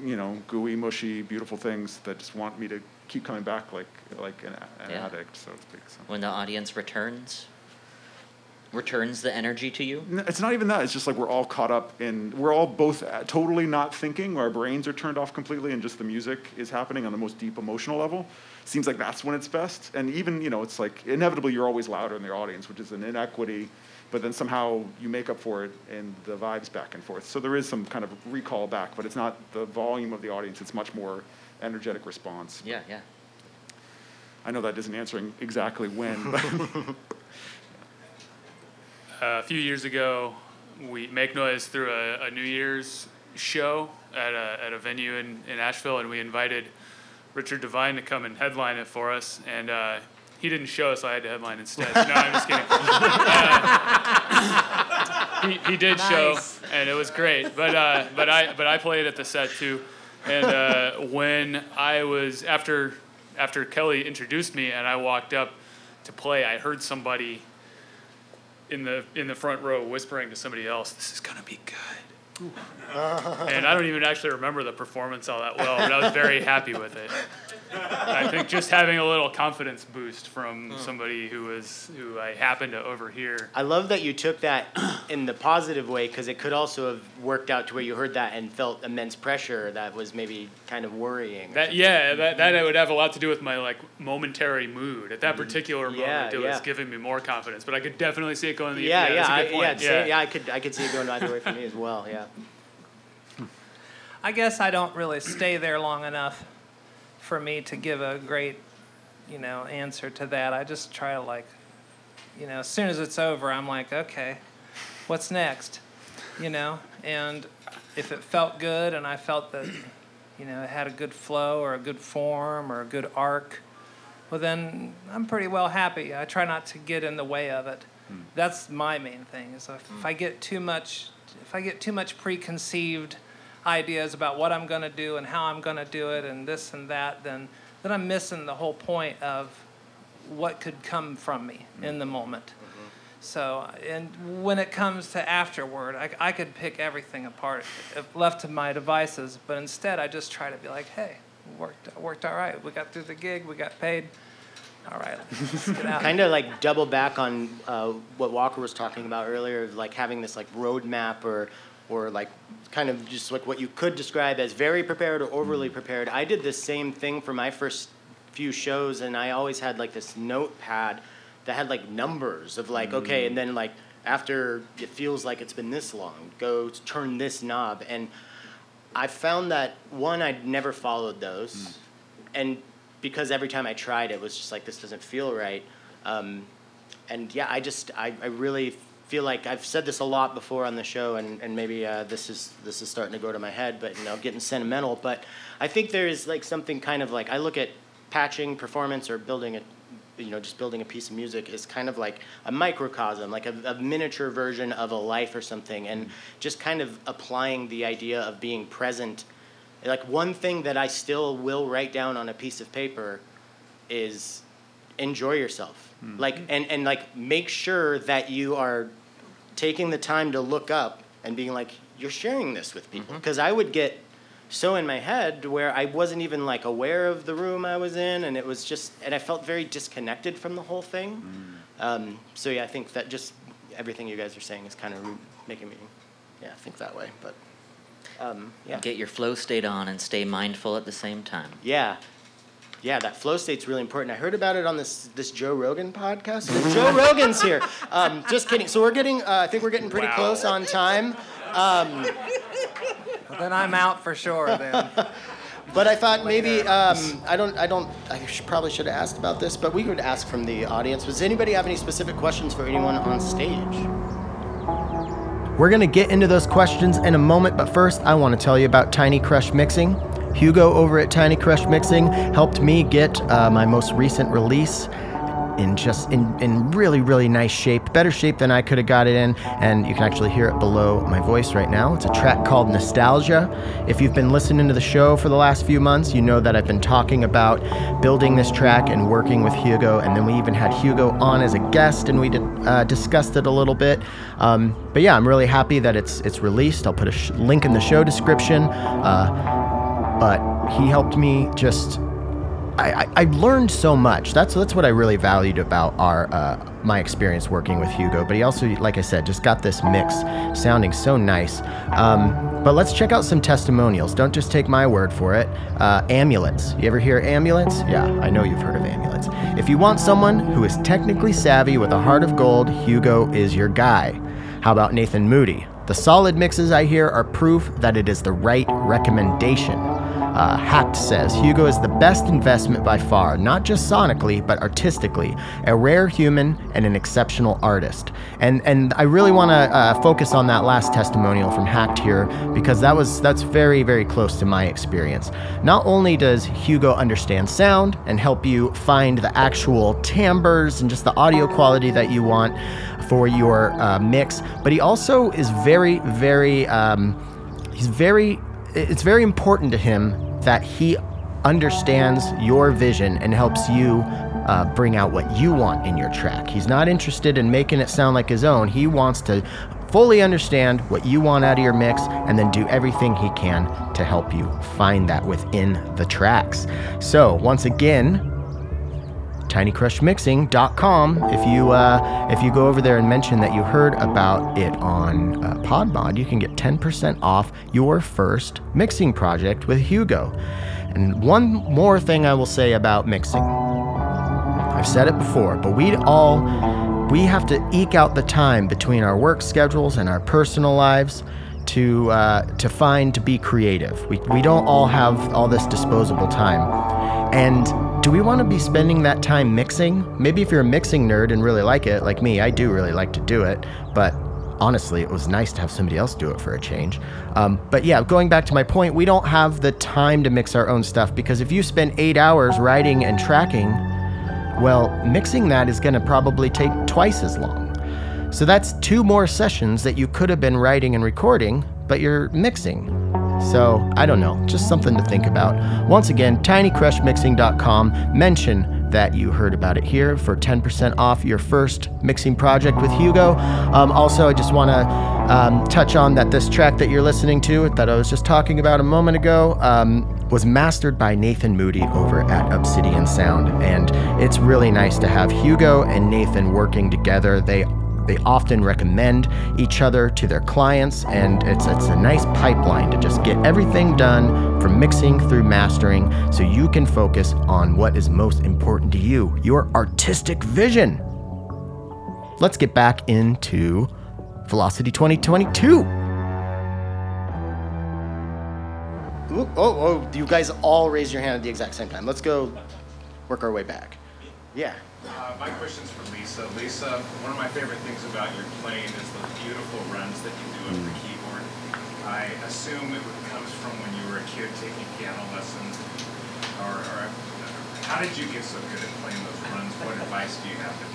S5: you know, gooey, mushy, beautiful things that just want me to keep coming back like like an, an
S3: Yeah.
S5: addict, so to speak. So.
S3: When the audience returns? Returns the energy to you?
S5: It's not even that. It's just like we're all caught up in. We're all both uh, totally not thinking. Our brains are turned off completely, and just the music is happening on the most deep emotional level. Seems like that's when it's best. And even you know, it's like inevitably you're always louder in the audience, which is an inequity. But then somehow you make up for it in the vibes back and forth. So there is some kind of recall back, but it's not the volume of the audience. It's much more energetic response.
S3: Yeah, yeah.
S5: I know that isn't answering exactly when, but
S6: Uh, [laughs] a few years ago, we Make Noise threw a, a New Year's show at a, at a venue in, in Asheville, and we invited Richard Devine to come and headline it for us. And uh, he didn't show, so I had to headline instead. no, I'm just kidding. [laughs] Uh, he, he did show. and it was great. But uh, but I but I played at the set too, and uh, when I was after after Kelly introduced me and I walked up to play, I heard somebody in the in the front row whispering to somebody else, "This is gonna be good." [laughs] and I don't even actually remember the performance all that well, but I was very happy with it. I think just having a little confidence boost from hmm. somebody who was who I happened to overhear.
S1: I love that you took that [clears throat] in the positive way because it could also have worked out to where you heard that and felt immense pressure that was maybe kind of worrying.
S6: That yeah, that that mm-hmm. would have a lot to do with my like momentary mood at that mm-hmm. particular moment.
S1: Yeah,
S6: it was
S1: yeah.
S6: giving me more confidence, but I could definitely see it going the
S1: yeah, yeah, I, yeah, yeah. I could, I could see it going either way for me as well. Yeah.
S4: I guess I don't really stay there long enough for me to give a great, you know, answer to that. I just try to like, you know, as soon as it's over, I'm like, okay, what's next? You know, and if it felt good and I felt that, you know, it had a good flow or a good form or a good arc, well then I'm pretty well happy. I try not to get in the way of it. Hmm. That's my main thing. Is if, if I get too much, if I get too much preconceived ideas about what I'm going to do and how I'm going to do it and this and that, then then I'm missing the whole point of what could come from me mm-hmm. in the moment. Mm-hmm. So, and when it comes to afterward, I, I could pick everything apart if left to my devices, but instead I just try to be like, hey, worked worked all right. We got through the gig, we got paid. All right, let's get out.
S1: kind of [laughs] like double back on uh, what Walker was talking about earlier, like having this like roadmap or or like kind of just like what you could describe as very prepared or overly prepared. I did the same thing for my first few shows, and I always had like this notepad that had like numbers of like okay, and then like after it feels like it's been this long, go turn this knob, and I found that one I'd never followed those, and because every time I tried, it was just like this doesn't feel right. Um, and yeah, I just I, I really feel like I've said this a lot before on the show, and, and maybe uh, this is this is starting to go to my head, but you know, getting sentimental. But I think there is like something kind of like I look at patching performance or building a you know just building a piece of music is kind of like a microcosm like a, a miniature version of a life or something and just kind of applying the idea of being present like one thing that i still will write down on a piece of paper is enjoy yourself like and, and like make sure that you are taking the time to look up and being like you're sharing this with people. Because i would get so in my head where i wasn't even like aware of the room i was in and it was just and i felt very disconnected from the whole thing. Um, so yeah i think that just everything you guys are saying is kind of making me yeah think that way but um, yeah.
S3: Get your flow state on and stay mindful at the same time.
S1: yeah. Yeah, that flow state's really important. I heard about it on this this Joe Rogan podcast. Joe Rogan's here. Um, just kidding. So we're getting, uh, I think we're getting pretty
S6: Wow.
S1: close on time. Um,
S4: Well, then I'm out for sure. Then [laughs]
S1: but I thought maybe um, I don't I don't I should, probably should have asked about this, but we could ask from the audience. Does anybody have any specific questions for anyone on stage?
S8: We're going to get into those questions in a moment, but first, I want to tell you about Tiny Crush Mixing. Hugo over at Tiny Crush Mixing helped me get uh, my most recent release in just in, in really really nice shape better shape than i could have got it in. And you can actually hear it below my voice right now. It's a track called nostalgia. If you've been listening to the show for the last few months you know that i've been talking about building this track and working with hugo. And then we even had hugo on as a guest and we did, uh, discussed it a little bit. Um, but yeah i'm really happy that it's it's released. I'll put a sh- link in the show description. Uh, he helped me just I, I, learned so much. That's that's what I really valued about our uh, my experience working with Hugo. But he also, like I said, just got this mix sounding so nice. Um, but let's check out some testimonials. Don't just take my word for it. Uh, amulets. You ever hear amulets? Yeah, I know you've heard of amulets. If you want someone who is technically savvy with a heart of gold, Hugo is your guy. How about Nathan Moody? The solid mixes I hear are proof that it is the right recommendation.
S1: Uh, Hacked says Hugo is the best investment by far, not just sonically, but artistically. A rare human and an exceptional artist. And and I really want to uh, focus on that last testimonial from Hacked here because that was that's very very close to my experience. Not only does Hugo understand sound and help you find the actual timbres and just the audio quality that you want for your uh, mix, but he also is very very um, he's very it's very important to him that he understands your vision and helps you uh, bring out what you want in your track. He's not interested in making it sound like his own. He wants to fully understand what you want out of your mix and then do everything he can to help you find that within the tracks. So, once again, tinycrushmixing.com. If you uh, if you go over there and mention that you heard about it on uh, Podmod, you can get 10% off your first mixing project with Hugo. And one more thing I will say about mixing. I've said it before, but we all we have to eke out the time between our work schedules and our personal lives to uh, to find to be creative. We we don't all have all this disposable time, and do we want to be spending that time mixing? Maybe if you're a mixing nerd and really like it, like me, I do really like to do it, but honestly, it was nice to have somebody else do it for a change. Um, but yeah, going back to my point, we don't have the time to mix our own stuff because if you spend eight hours writing and tracking, well, mixing that is going to probably take twice as long. So that's two more sessions that you could have been writing and recording, but you're mixing. So, I don't know, just something to think about. Once again, tinycrushmixing.com. Mention that you heard about it here for 10% off your first mixing project with Hugo. Um, also, I just want to um, touch on that this track that you're listening to, that I was just talking about a moment ago, um, was mastered by Nathan Moody over at Obsidian Sound. And it's really nice to have Hugo and Nathan working together. They they often recommend each other to their clients, and it's, it's a nice pipeline to just get everything done from mixing through mastering so you can focus on what is most important to you your artistic vision. Let's get back into Velocity 2022. Ooh, oh, oh, you guys all raised your hand at the exact same time. Let's go work our way back. Yeah.
S9: Uh, my question's for Lisa. Lisa, one of my favorite things about your playing is the beautiful runs that you do over the keyboard. I assume it comes from when you were a kid taking piano lessons, or, or how did you get so good at playing those runs? What advice do you have to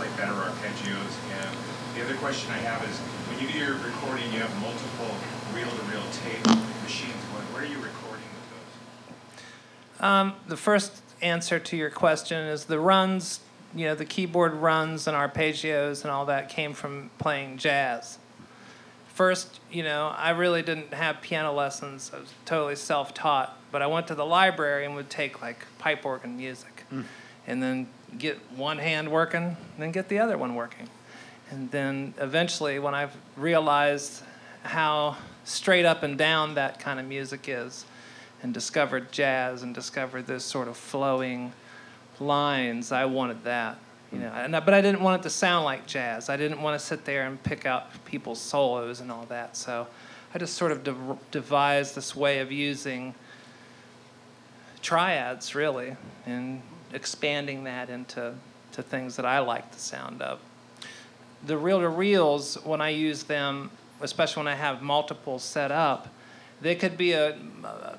S9: play better arpeggios? And the other question I have is, when you do your recording, you have multiple reel-to-reel tape machines. What, where are you recording with those?
S4: Um, the first answer to your question is the runs, you know, the keyboard runs and arpeggios and all that came from playing jazz. First, you know, I really didn't have piano lessons. I was totally self taught, but I went to the library and would take like pipe organ music mm. and then get one hand working, then get the other one working. And then eventually, when I've realized how straight up and down that kind of music is, and discovered jazz and discovered this sort of flowing lines. I wanted that, you know. And, but I didn't want it to sound like jazz. I didn't want to sit there and pick out people's solos and all that. So I just sort of de- devised this way of using triads, really, and expanding that into to things that I like the sound of. The reel to reels, when I use them, especially when I have multiples set up, they could be a, a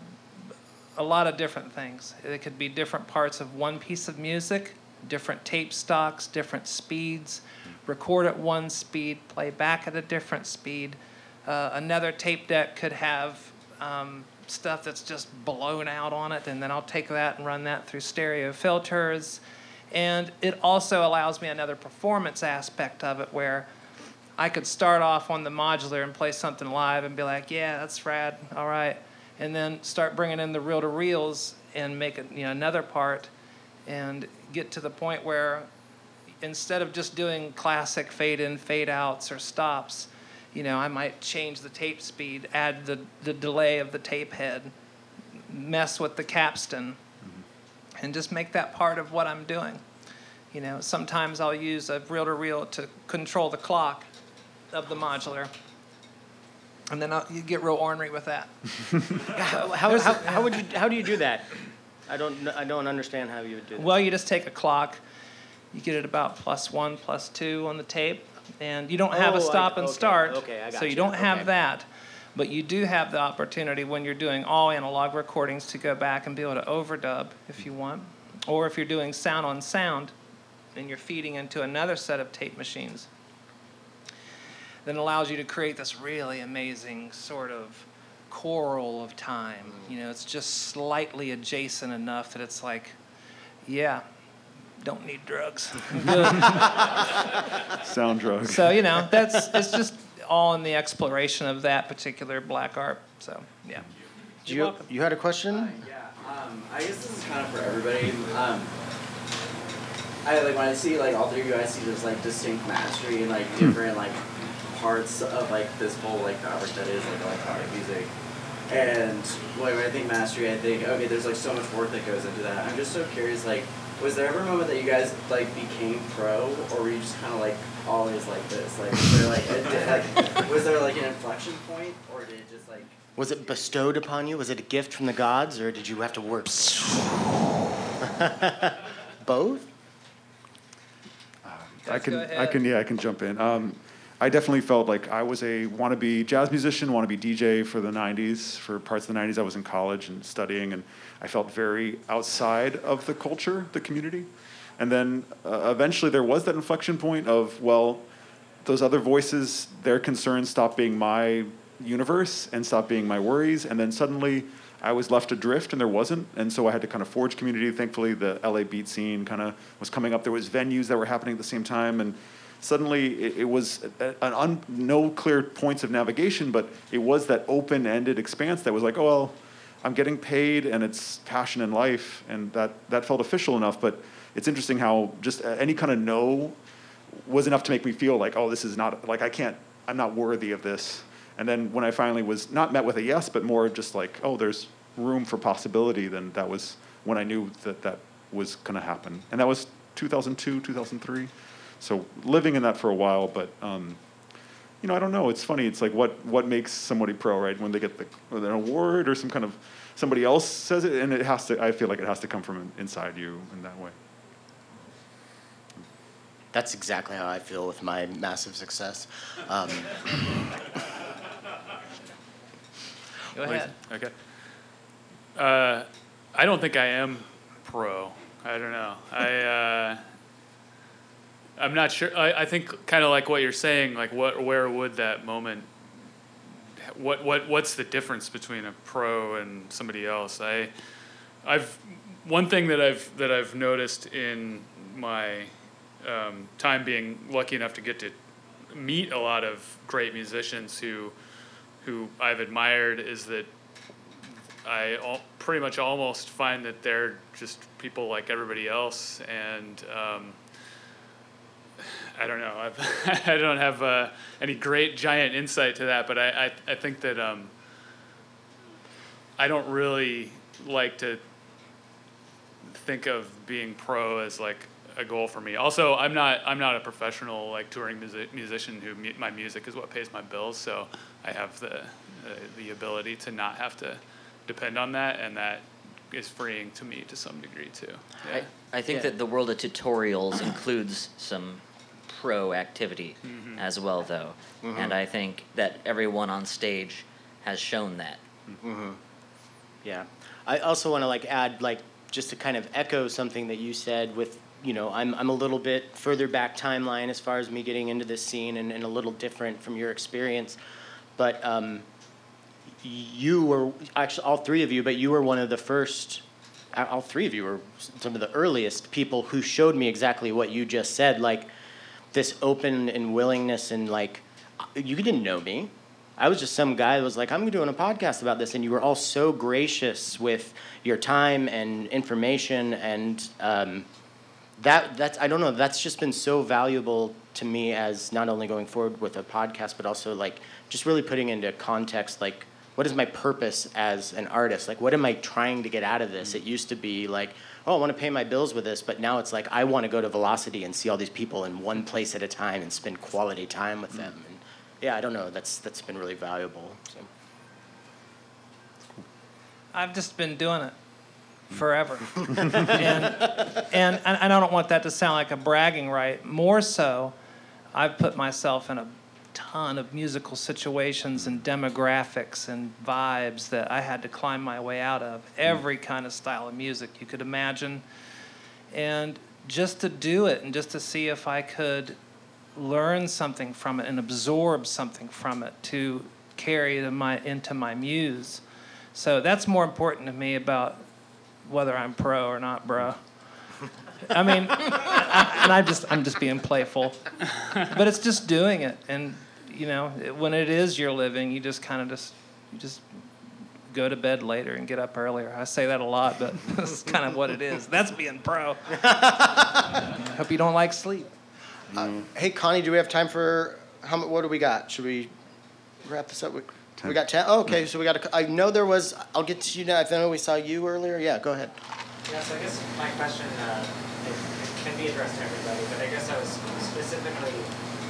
S4: a lot of different things. It could be different parts of one piece of music, different tape stocks, different speeds, record at one speed, play back at a different speed. Uh, another tape deck could have um, stuff that's just blown out on it, and then I'll take that and run that through stereo filters. And it also allows me another performance aspect of it where I could start off on the modular and play something live and be like, yeah, that's rad, all right and then start bringing in the reel to reels and make it, you know, another part and get to the point where instead of just doing classic fade in, fade outs or stops, you know, I might change the tape speed, add the, the delay of the tape head, mess with the capstan, mm-hmm. and just make that part of what I'm doing. You know, sometimes I'll use a reel to reel to control the clock of the modular and then I'll, you get real ornery with that. [laughs]
S1: How, how, how, how would you how do you do that? I don't I don't understand how you would do that.
S4: Well, you just take a clock, you get it about plus one, plus two on the tape, and you don't have
S1: Oh,
S4: a
S1: I-
S4: stop and
S1: okay,
S4: start.
S1: okay, I got
S4: so you
S1: you,
S4: don't have that, but you do have the opportunity when you're doing all analog recordings to go back and be able to overdub if you want, or if you're doing sound on sound, and you're feeding into another set of tape machines. Then allows you to create this really amazing sort of choral of time. You know, it's just slightly adjacent enough that it's like, yeah, don't need drugs. [laughs] [laughs]
S5: Sound drug.
S4: so you know, that's it's just all in the exploration of that particular black art. So yeah.
S1: Do
S4: You're
S1: you,
S4: welcome.
S1: you had a question?
S10: Yeah, um, I guess this is kind of for everybody. Um, I like when I see like all three of you, I see this like distinct mastery and like different like parts of like this whole like fabric that is like electronic music. And like, when I think mastery, I think okay, there's like so much work that goes into that. I'm just so curious, like, was there ever a moment that you guys like became pro, or were you just kind of like always like this? Like, was there like, a, like was there like an inflection point, or did it just like
S1: Was it bestowed upon you? Was it a gift from the gods, or did you have to work? [laughs] Both.
S5: I can, I can, yeah, I can jump in. Um, I definitely felt like I was a wannabe jazz musician, wannabe DJ for the '90s. For parts of the '90s, I was in college and studying, and I felt very outside of the culture, the community. And then uh, eventually, there was that inflection point of well, those other voices, their concerns stopped being my universe and stopped being my worries. And then suddenly I was left adrift and there wasn't. And so I had to kind of forge community. Thankfully, the LA beat scene kind of was coming up. There was venues that were happening at the same time. And suddenly it, it was an un, no clear points of navigation, but it was that open-ended expanse that was like, oh, well, I'm getting paid and it's passion in life. And that, that felt official enough. But it's interesting how just any kind of no was enough to make me feel like, oh, this is not like I can't, I'm not worthy of this. And then when I finally was not met with a yes, but more just like, oh, there's room for possibility, then that was when I knew that that was going to happen. And that was 2002, 2003. So living in that for a while, but um, you know, I don't know. It's funny. It's like what what makes somebody pro, right? When they get the an award or some kind of somebody else says it, and it has to. I feel like it has to come from inside you in that way.
S1: That's exactly how I feel with my massive success. Um, [laughs]
S4: Go ahead.
S6: Okay. Uh, I don't think I am pro. I don't know. I uh, I'm not sure. I, I think kind of like what you're saying. Like what where would that moment? What what what's the difference between a pro and somebody else? I I've one thing that I've that I've noticed in my um, time being lucky enough to get to meet a lot of great musicians who who I've admired is that I all, pretty much almost find that they're just people like everybody else, and um, I don't know. I've, [laughs] I don't have uh, any great giant insight to that, but I, I, I think that um, I don't really like to think of being pro as like a goal for me. Also, I'm not I'm not a professional like touring music, musician who mu- my music is what pays my bills. So I have the uh, the ability to not have to depend on that, and that is freeing to me to some degree too. Yeah.
S3: I, I think
S1: Yeah.
S3: that the world of tutorials includes some pro activity
S6: Mm-hmm.
S3: as well, though. And I think that everyone on stage has shown that.
S1: Yeah. I also want to like add like just to kind of echo something that you said with you know I'm I'm a little bit further back timeline as far as me getting into this scene and, and a little different from your experience, but um, you were actually all three of you, but you were one of the first. All three of you were some of the earliest people who showed me exactly what you just said, like this open and willingness and like you didn't know me. I was just some guy that was like, I'm doing a podcast about this, and you were all so gracious with your time and information, and um, that that's I don't know. That's just been so valuable to me as not only going forward with a podcast, but also like just really putting into context like what is my purpose as an artist? Like what am I trying to get out of this? It used to be like, oh, I want to pay my bills with this, but now it's like I want to go to Velocity and see all these people in one place at a time and spend quality time with them. Mm. And yeah, I don't know. That's that's been really valuable. So.
S4: I've just been doing it hmm. forever. [laughs] and, and, and I don't want that to sound like a bragging right. More so, I've put myself in a ton of musical situations and demographics and vibes that I had to climb my way out of. Hmm. Every kind of style of music you could imagine. And just to do it and just to see if I could learn something from it and absorb something from it to carry to my, into my muse. So that's more important to me about whether I'm pro or not, bro. I mean, I, and I just I'm just being playful, but it's just doing it, and you know, when it is your living, you just kind of just you just go to bed later and get up earlier. I say that a lot, but [laughs] that's kind of what it is. That's being pro. [laughs] Hope you don't like sleep.
S1: Hey, Connie, do we have time for how? mu- What do we got? Should we wrap this up? We, we got ten. Oh, okay, so we got. A, I know there was. I'll get to you now. I know we saw you earlier. Yeah, go ahead.
S11: Yeah, so I guess my question, uh, it, it can be addressed to everybody, but I guess I was specifically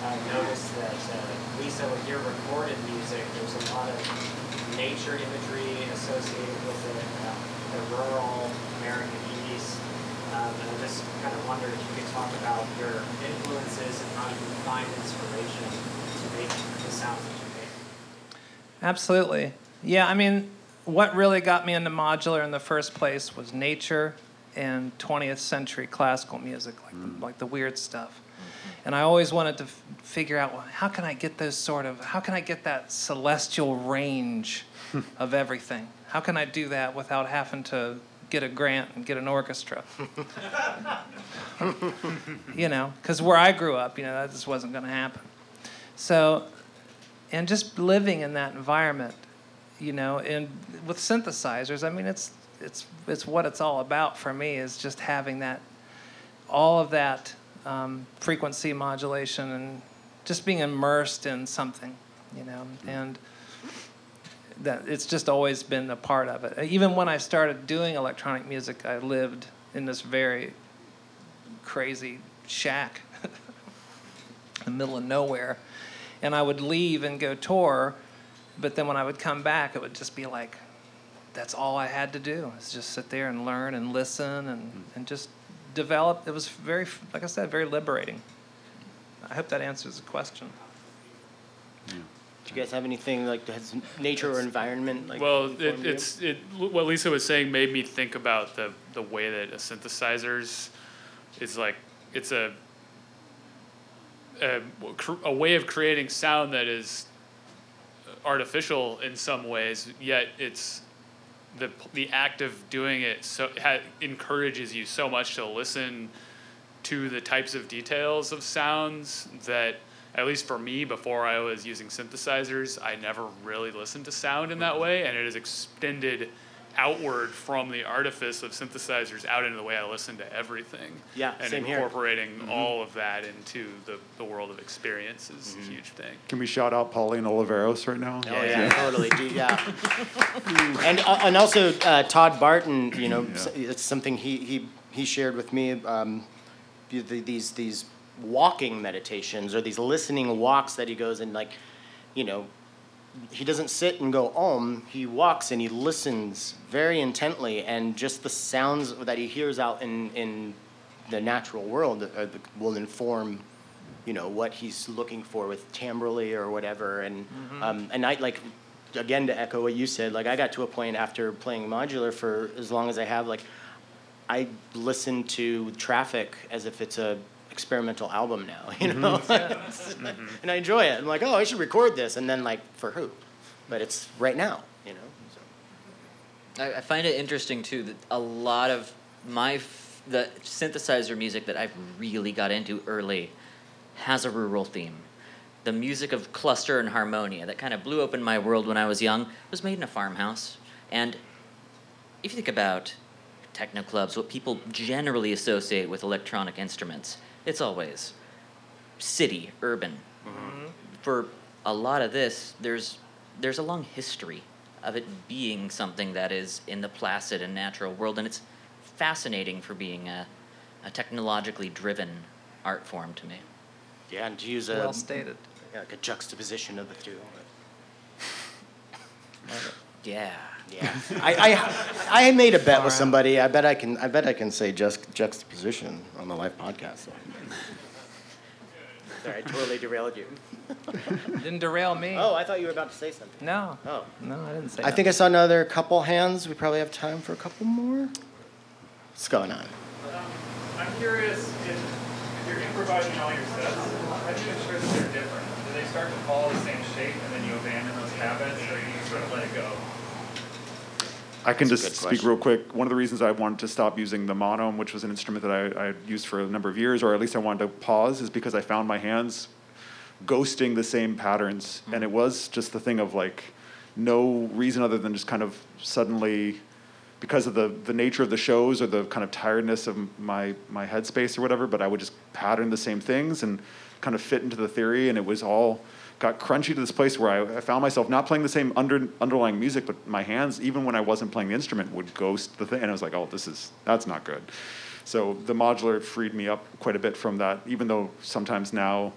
S11: uh, noticed that uh, Lisa, with your recorded music, there's a lot of nature imagery associated with it, uh, the rural American East. Um, and I just kind of wondered if you could talk about your influences and how you find inspiration to make the sounds that you make.
S4: Absolutely. Yeah, I mean, what really got me into modular in the first place was nature and 20th century classical music, like, the, mm. like the weird stuff. Mm-hmm. And I always wanted to f- figure out well, how can I get those sort of, how can I get that celestial range [laughs] of everything? How can I do that without having to get a grant and get an orchestra? [laughs] you know, because where I grew up, you know, that just wasn't going to happen. So, and just living in that environment, you know, and with synthesizers, I mean, it's it's it's what it's all about for me is just having that, all of that um, frequency modulation and just being immersed in something, you know, and that it's just always been a part of it. Even when I started doing electronic music, I lived in this very crazy shack [laughs] in the middle of nowhere. And I would leave and go tour, but then when I would come back, it would just be like, that's all I had to do is just sit there and learn and listen and, mm. and just develop. It was very, like I said, very liberating. I hope that answers the question.
S1: Do you guys have anything like that has nature or environment? Like
S6: well, it, it's it. What Lisa was saying made me think about the the way that a synthesizers is like it's a a, a way of creating sound that is artificial in some ways, yet it's the the act of doing it so ha, encourages you so much to listen to the types of details of sounds that at least for me before I was using synthesizers I never really listened to sound in that mm-hmm. way and it has extended outward from the artifice of synthesizers out into the way I listen to everything
S1: Yeah,
S6: and
S1: same here.
S6: incorporating all of that into the, the world of experience is a huge thing
S5: Can we shout out Pauline Oliveros right now?
S1: Oh yeah, [laughs] totally. Do, yeah. [laughs] and uh, and also uh, Todd Barton, you know, s- it's something he he he shared with me. Um, the- the- these these walking meditations or these listening walks that he goes and like, you know, he doesn't sit and go om. He walks and he listens very intently, and just the sounds that he hears out in in the natural world uh, will inform you know what he's looking for with timbrely or whatever and um, and I like again to echo what you said like I got to a point after playing modular for as long as I have like I listen to traffic as if it's a experimental album now [laughs] you mm-hmm. know [laughs] mm-hmm. and I enjoy it I'm like oh I should record this and then like for who but it's right now you know so.
S3: I, I find it interesting too that a lot of my f- the synthesizer music that I've really got into early has a rural theme. The music of cluster and harmonia that kind of blew open my world when I was young was made in a farmhouse. And if you think about techno clubs, what people generally associate with electronic instruments, it's always city, urban. Mm-hmm. For a lot of this, there's there's a long history of it being something that is in the placid and natural world, and it's fascinating for being a, a technologically driven art form to me.
S1: yeah and to use a
S4: Well stated.
S1: yeah, like a juxtaposition of the two. [laughs]
S3: Yeah.
S1: Yeah, [laughs] I, I, I made a bet with somebody. I bet I can. I bet I can say just juxtaposition on the live podcast. [laughs] Sorry, I totally derailed you. [laughs]
S4: Didn't derail me.
S1: Oh, I thought you were about to say something.
S4: No.
S1: Oh,
S4: No, I didn't say
S1: I think I saw another couple hands. We probably have time for a couple more. What's going on?
S6: Um, I'm curious if, if you're improvising all your sets, how do you ensure that they're different? Do they start to follow the same shape and then you abandon those habits, or do you sort of let it go?
S5: I can
S1: That's a
S5: just
S1: good
S5: speak
S1: question.
S5: real quick. One of the reasons I wanted to stop using the monome, which was an instrument that I, I used for a number of years, or at least I wanted to pause, is because I found my hands ghosting the same patterns. Hmm. And it was just the thing of like no reason other than just kind of suddenly, because of the, the nature of the shows or the kind of tiredness of my, my headspace or whatever, but I would just pattern the same things and kind of fit into the theory. And it was all got crunchy to this place where I, I found myself not playing the same under, underlying music, but my hands, even when I wasn't playing the instrument, would ghost the thing. And I was like, oh, this is, that's not good. So the modular freed me up quite a bit from that, even though sometimes now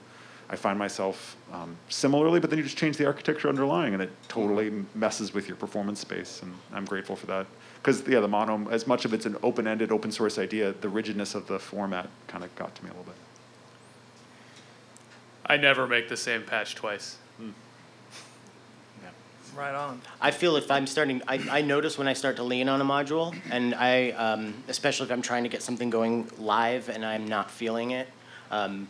S5: I find myself um, similarly, but then you just change the architecture underlying and it totally messes with your performance space. And I'm grateful for that. Because, yeah, the mono, as much of it's an open ended, open source idea, the rigidness of the format kind of got to me a little bit.
S6: I never make the same patch twice.
S4: Right on.
S1: I feel if I'm starting, I, I notice when I start to lean on a module, and I, um, especially if I'm trying to get something going live and I'm not feeling it, um,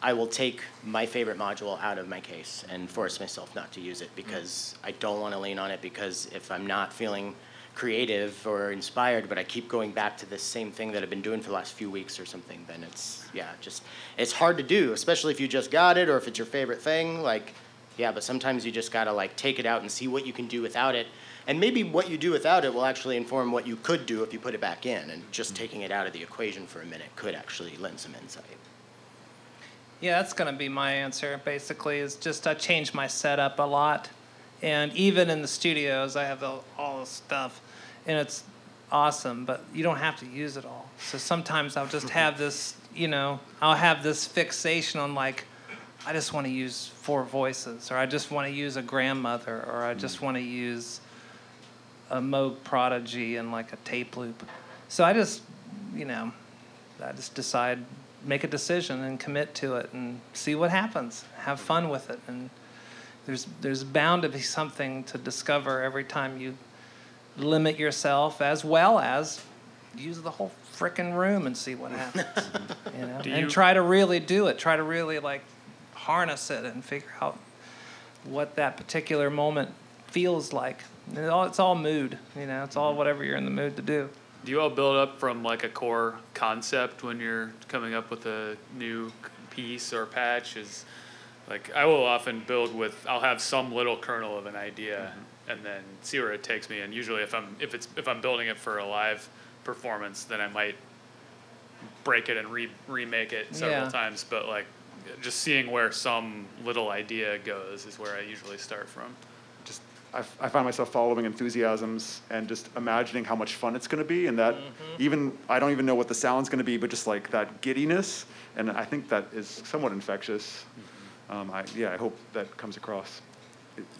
S1: I will take my favorite module out of my case and force myself not to use it because I don't want to lean on it because if I'm not feeling creative or inspired, but I keep going back to the same thing that I've been doing for the last few weeks or something, then it's, yeah, just, it's hard to do, especially if you just got it or if it's your favorite thing. Like, yeah, but sometimes you just gotta like take it out and see what you can do without it. And maybe what you do without it will actually inform what you could do if you put it back in. And just mm-hmm. taking it out of the equation for a minute could actually lend some insight.
S4: Yeah, that's going to be my answer. Basically, is just I change my setup a lot, and even in the studios, I have the, all the stuff, and it's awesome. But you don't have to use it all. So sometimes I'll just mm-hmm. have this, you know, I'll have this fixation on like, I just want to use four voices, or I just want to use a grandmother, or I just mm-hmm. want to use a Moog Prodigy and like a tape loop. So I just, you know, I just decide, make a decision and commit to it and see what happens. Have fun with it. And there's, there's bound to be something to discover every time you limit yourself, as well as use the whole frickin' room and see what happens. [laughs] you know?
S6: Do
S4: and
S6: you-
S4: try to really do it. Try to really like harness it and figure out what that particular moment feels like. It all, it's all mood, you know. It's all mm-hmm. whatever you're in the mood to do.
S6: Do you all build up from like a core concept when you're coming up with a new piece or patch? Is like I will often build with I'll have some little kernel of an idea mm-hmm. And then see where it takes me. And usually if I'm if it's if I'm building it for a live performance, then I might break it and re- remake it several
S4: Yeah.
S6: times. But like just seeing where some little idea goes is where I usually start from.
S5: just I, f- I find myself following enthusiasms and just imagining how much fun it's going to be and that even i don't even know what the sound's going to be but just like that giddiness and i think that is somewhat infectious um, I, yeah i hope that comes across It's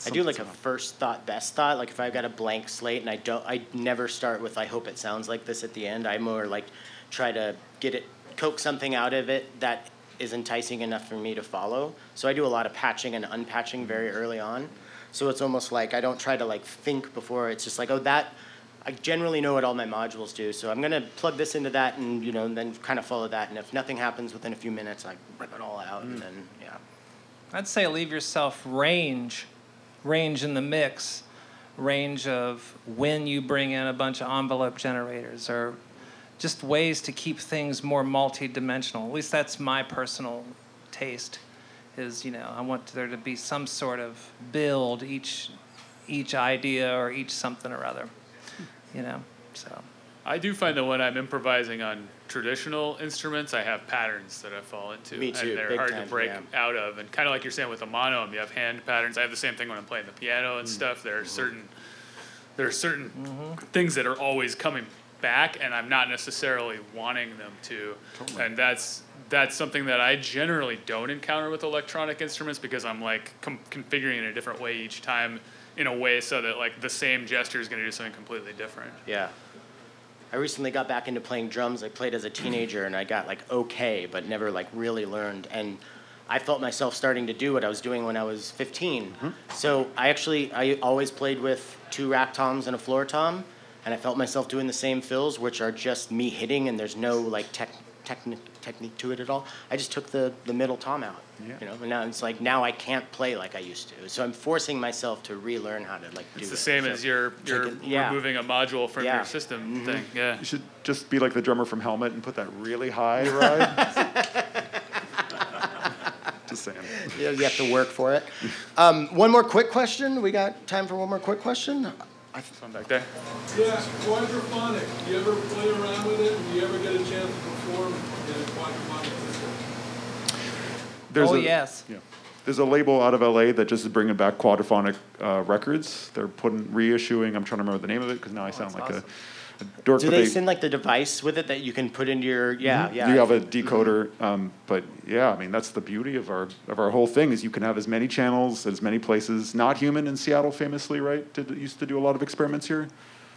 S1: I do like a
S5: something-
S1: first thought, best thought. Like if I've got a blank slate and I don't, I never start with I hope it sounds like this at the end. I more like try to get it, coax something out of it that is enticing enough for me to follow. So I do a lot of patching and unpatching very early on. So it's almost like I don't try to like think before. It's just like oh that. I generally know what all my modules do, so I'm gonna plug this into that, and you know, and then kind of follow that. And if nothing happens within a few minutes, I rip it all out, and then yeah.
S4: I'd say leave yourself range, range in the mix, range of when you bring in a bunch of envelope generators or just ways to keep things more multi-dimensional. At least that's my personal taste. Is you know I want there to be some sort of build each each idea or each something or other. You know, so
S6: I do find that when I'm improvising on traditional instruments, I have patterns that I fall into.
S1: Me too,
S6: And they're hard
S1: time,
S6: to break
S1: yeah.
S6: out of. And kind of like you're saying with the monome, you have hand patterns. I have the same thing when I'm playing the piano
S1: Mm.
S6: and stuff. There are certain there are certain
S1: Mm-hmm.
S6: things that are always coming back, and I'm not necessarily wanting them to. And that's that's something that I generally don't encounter with electronic instruments because I'm like com- configuring it a different way each time in a way so that like the same gesture is going to do something completely different.
S1: Yeah. I recently got back into playing drums. I played as a teenager and I got like okay, but never like really learned. And I felt myself starting to do what I was doing when I was 15. Mm-hmm. So I actually I always played with two rack toms and a floor tom, and I felt myself doing the same fills, which are just me hitting and there's no like tech technique technique to it at all. I just took the the middle tom out.
S5: Yeah.
S1: You know, and now it's like now I can't play like I used to. So I'm forcing myself to relearn how to like do
S6: It's the
S1: it.
S6: same
S1: So
S6: as your
S1: take
S6: your
S1: it- yeah.
S6: removing a module from
S1: Yeah.
S6: your system thing. Yeah.
S5: You should just be like the drummer from Helmet and put that really high ride. [laughs] just saying.
S1: Yeah, you have to work for it. Um, one more quick question. We got time for one more quick question.
S6: I One back there.
S12: Yeah, quadraphonic. Do you ever play around with it? Do you ever get a chance to perform in a quadraphonic system?
S5: There's
S4: oh
S5: a,
S4: yes.
S5: Yeah. There's a label out of LA that just is bringing back quadraphonic uh, records. They're putting reissuing. I'm trying to remember the name of it because now I sound like
S4: Oh, that's
S5: a, a dork.
S1: Do
S5: but
S1: they send like the device with it that you can put into your? Yeah, yeah.
S5: You have a decoder, um, but yeah, I mean that's the beauty of our of our whole thing is you can have as many channels, as many places. Naut Humon in Seattle, famously, right? Did used to do a lot of experiments here.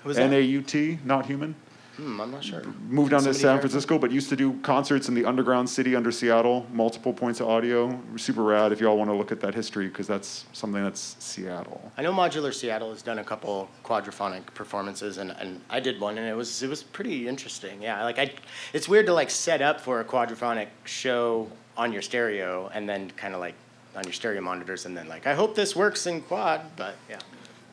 S1: Who's that?
S5: N A U T, Naut Humon.
S1: Hmm, I'm not sure.
S5: Moved down to San
S1: here?
S5: Francisco, but used to do concerts in the underground city under Seattle. Multiple points of audio, super rad. If y'all want to look at that history, because that's something that's Seattle.
S1: I know Modular Seattle has done a couple quadraphonic performances, and, and I did one, and it was it was pretty interesting. Yeah, like I, it's weird to like set up for a quadraphonic show on your stereo, and then kind of like on your stereo monitors, and then like I hope this works in quad, but yeah.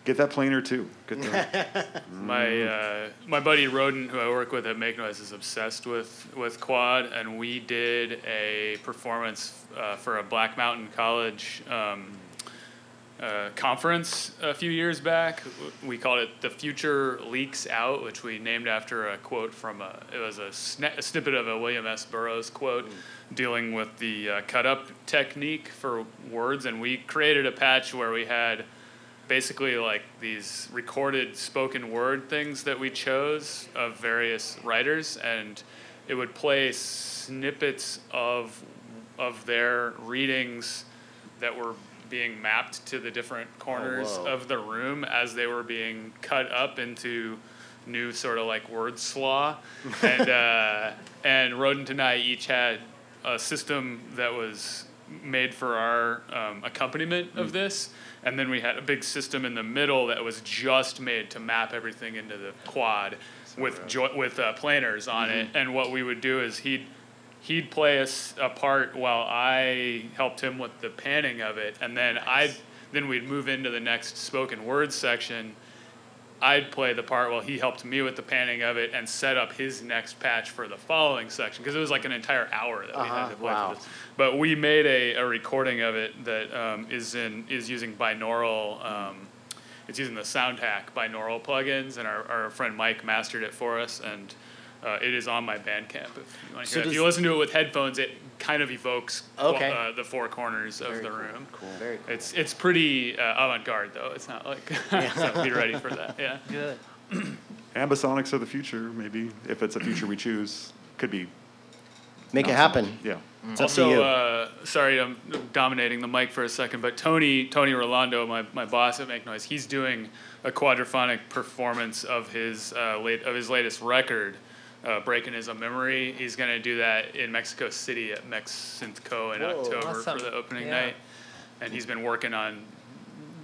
S5: Get that Planar too. Get that. [laughs]
S6: My uh, my buddy Roden, who I work with at Make Noise, is obsessed with with quad, and we did a performance uh, for a Black Mountain College um, uh, conference a few years back. We called it "The Future Leaks Out," which we named after a quote from a. It was a, sna- a snippet of a William S. Burroughs quote dealing with the uh, cut up technique for words, and we created a patch where we had basically like these recorded spoken word things that we chose of various writers and it would play snippets of of their readings that were being mapped to the different corners
S1: whoa.
S6: of the room as they were being cut up into new sort of like word slaw [laughs] and uh, and rodent and i each had a system that was made for our um, accompaniment of this. And then we had a big system in the middle that was just made to map everything into the quad with jo- with uh, Planars on it. And what we would do is he'd he'd play us a part while I helped him with the panning of it. And then I then we'd move into the next spoken word section I'd play the part while he helped me with the panning of it and set up his next patch for the following section because it was like an entire hour that we
S1: Uh-huh,
S6: had to play
S1: wow.
S6: for this. But we made a, a recording of it that um, is in is using binaural. Um, it's using the SoundHack binaural plugins, and our, our friend Mike mastered it for us, and uh, it is on my Bandcamp. If you, want to
S1: So
S6: hear it. if you listen to it with headphones, it kind of evokes qu-
S1: Okay.
S6: uh, the four corners of
S1: Very
S6: the
S1: cool,
S6: room.
S1: cool, very cool.
S6: It's it's pretty uh, avant-garde though. It's not like [laughs] so be ready for that. Yeah. [laughs]
S4: Good. [clears throat]
S5: Ambisonics are the future, maybe if it's a future we choose. Could be.
S1: Make it
S5: not so
S1: happen.
S5: much. Yeah.
S1: It's up to
S6: also,
S1: you.
S6: uh, sorry, I'm dominating the mic for a second, but Tony Tony Rolando, my, my boss at Make Noise, he's doing a quadraphonic performance of his uh, late of his latest record, uh, "Breaking Is a Memory." He's gonna do that in Mexico City at Mex Synthco in
S1: Whoa.
S6: October
S4: Awesome.
S6: for the opening
S4: Yeah.
S6: night, and he's been working on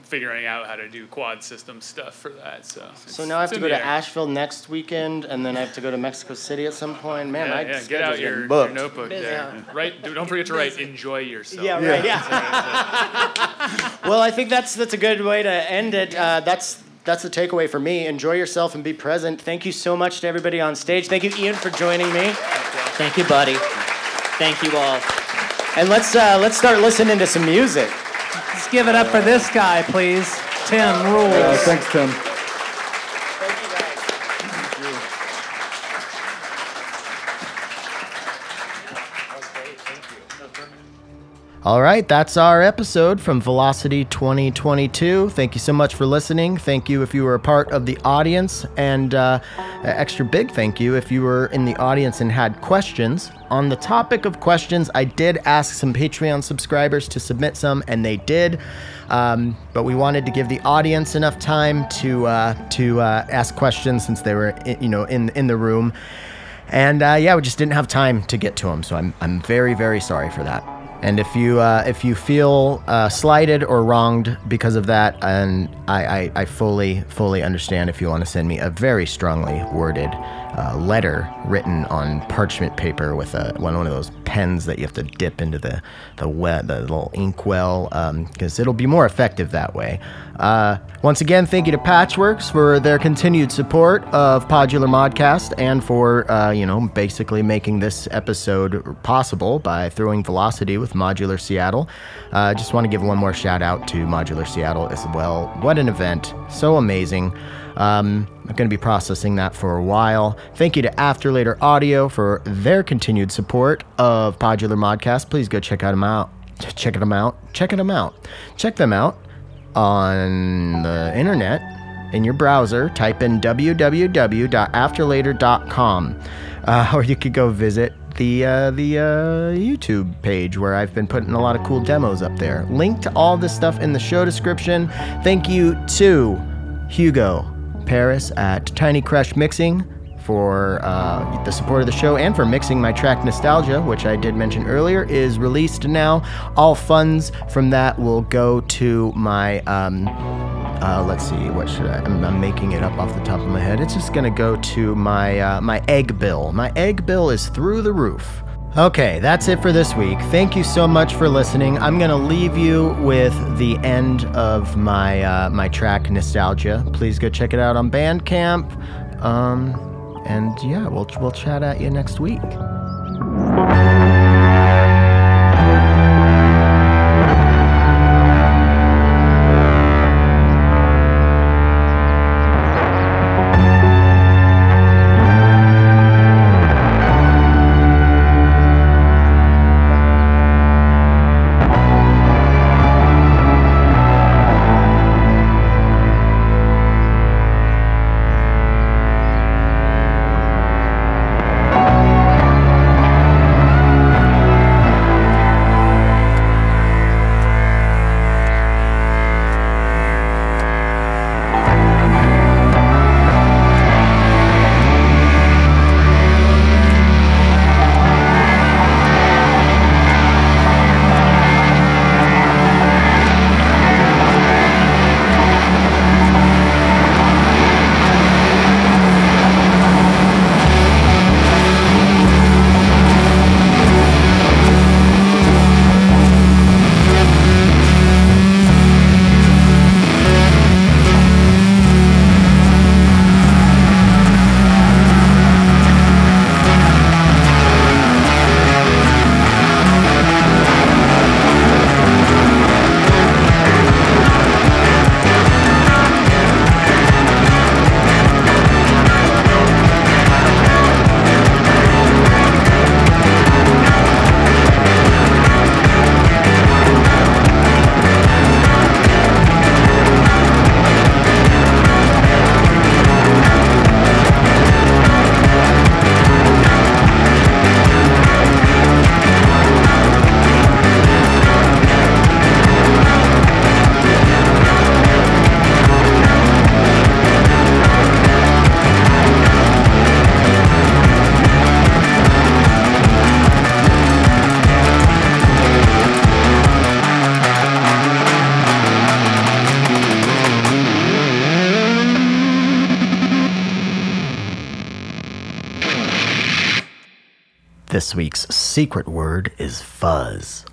S6: figuring out how to do quad system stuff for that. So
S1: So now I have to go
S6: the
S1: to
S6: air.
S1: Asheville next weekend, and then I have to go to Mexico City at some point. Man,
S6: yeah,
S1: my
S6: yeah, get out your, your notebook
S1: Busy.
S6: there. Right, don't forget to write "enjoy yourself."
S1: Yeah, right. Yeah. [laughs] well, I think that's that's a good way to end it. Uh, that's that's the takeaway for me. Enjoy yourself and be present. Thank you so much to everybody on stage. Thank you, Ian, for joining me.
S3: Thank you, buddy. Thank you all.
S1: And let's uh, let's start listening to some music.
S4: Let's give it up for this guy, please. Tim rules.
S5: Uh, thanks, Tim.
S1: All right, that's our episode from Velocity 2022. Thank you so much for listening. Thank you if you were a part of the audience, and uh, extra big thank you if you were in the audience and had questions. On the topic of questions, I did ask some Patreon subscribers to submit some, and they did. Um, but we wanted to give the audience enough time to uh, to uh, ask questions since they were, i- you know, in in the room. And uh, yeah, we just didn't have time to get to them, so I'm I'm very very sorry for that. And if you uh, if you feel uh, slighted or wronged because of that, and I, I, I fully fully understand if you want to send me a very strongly worded uh, letter written on parchment paper with a one of those pens that you have to dip into the the wet the little inkwell because it'll be more effective that way. Uh, once again, thank you to Patchwerks for their continued support of Podular Modcast and for uh, you know basically making this episode possible by throwing velocity with Modular Seattle. I uh, just want to give one more shout out to Modular Seattle as well. What an event! So amazing. Um, I'm going to be processing that for a while. Thank you to After Later Audio for their continued support of Podular Modcast. Please go check out them out. Check them out. Check them out. Check them out on the internet in your browser. Type in www.afterlater.com, uh, [laughs] or you could go visit the uh, the uh, YouTube page where I've been putting a lot of cool demos up there. Link to all this stuff in the show description. Thank you to Hugo Paris at Tiny Crush Mixing for uh, the support of the show and for mixing my track Nostalgia, which I did mention earlier, is released now. All funds from that will go to my. Um, uh, let's see, what should I? I'm, I'm making it up off the top of my head. It's just gonna go to my uh, my egg bill. My egg bill is through the roof. Okay, that's it for this week. Thank you so much for listening. I'm gonna leave you with the end of my uh, my track Nostalgia. Please go check it out on Bandcamp. Um, and yeah, we'll we'll chat at you next week. This week's secret word is fuzz.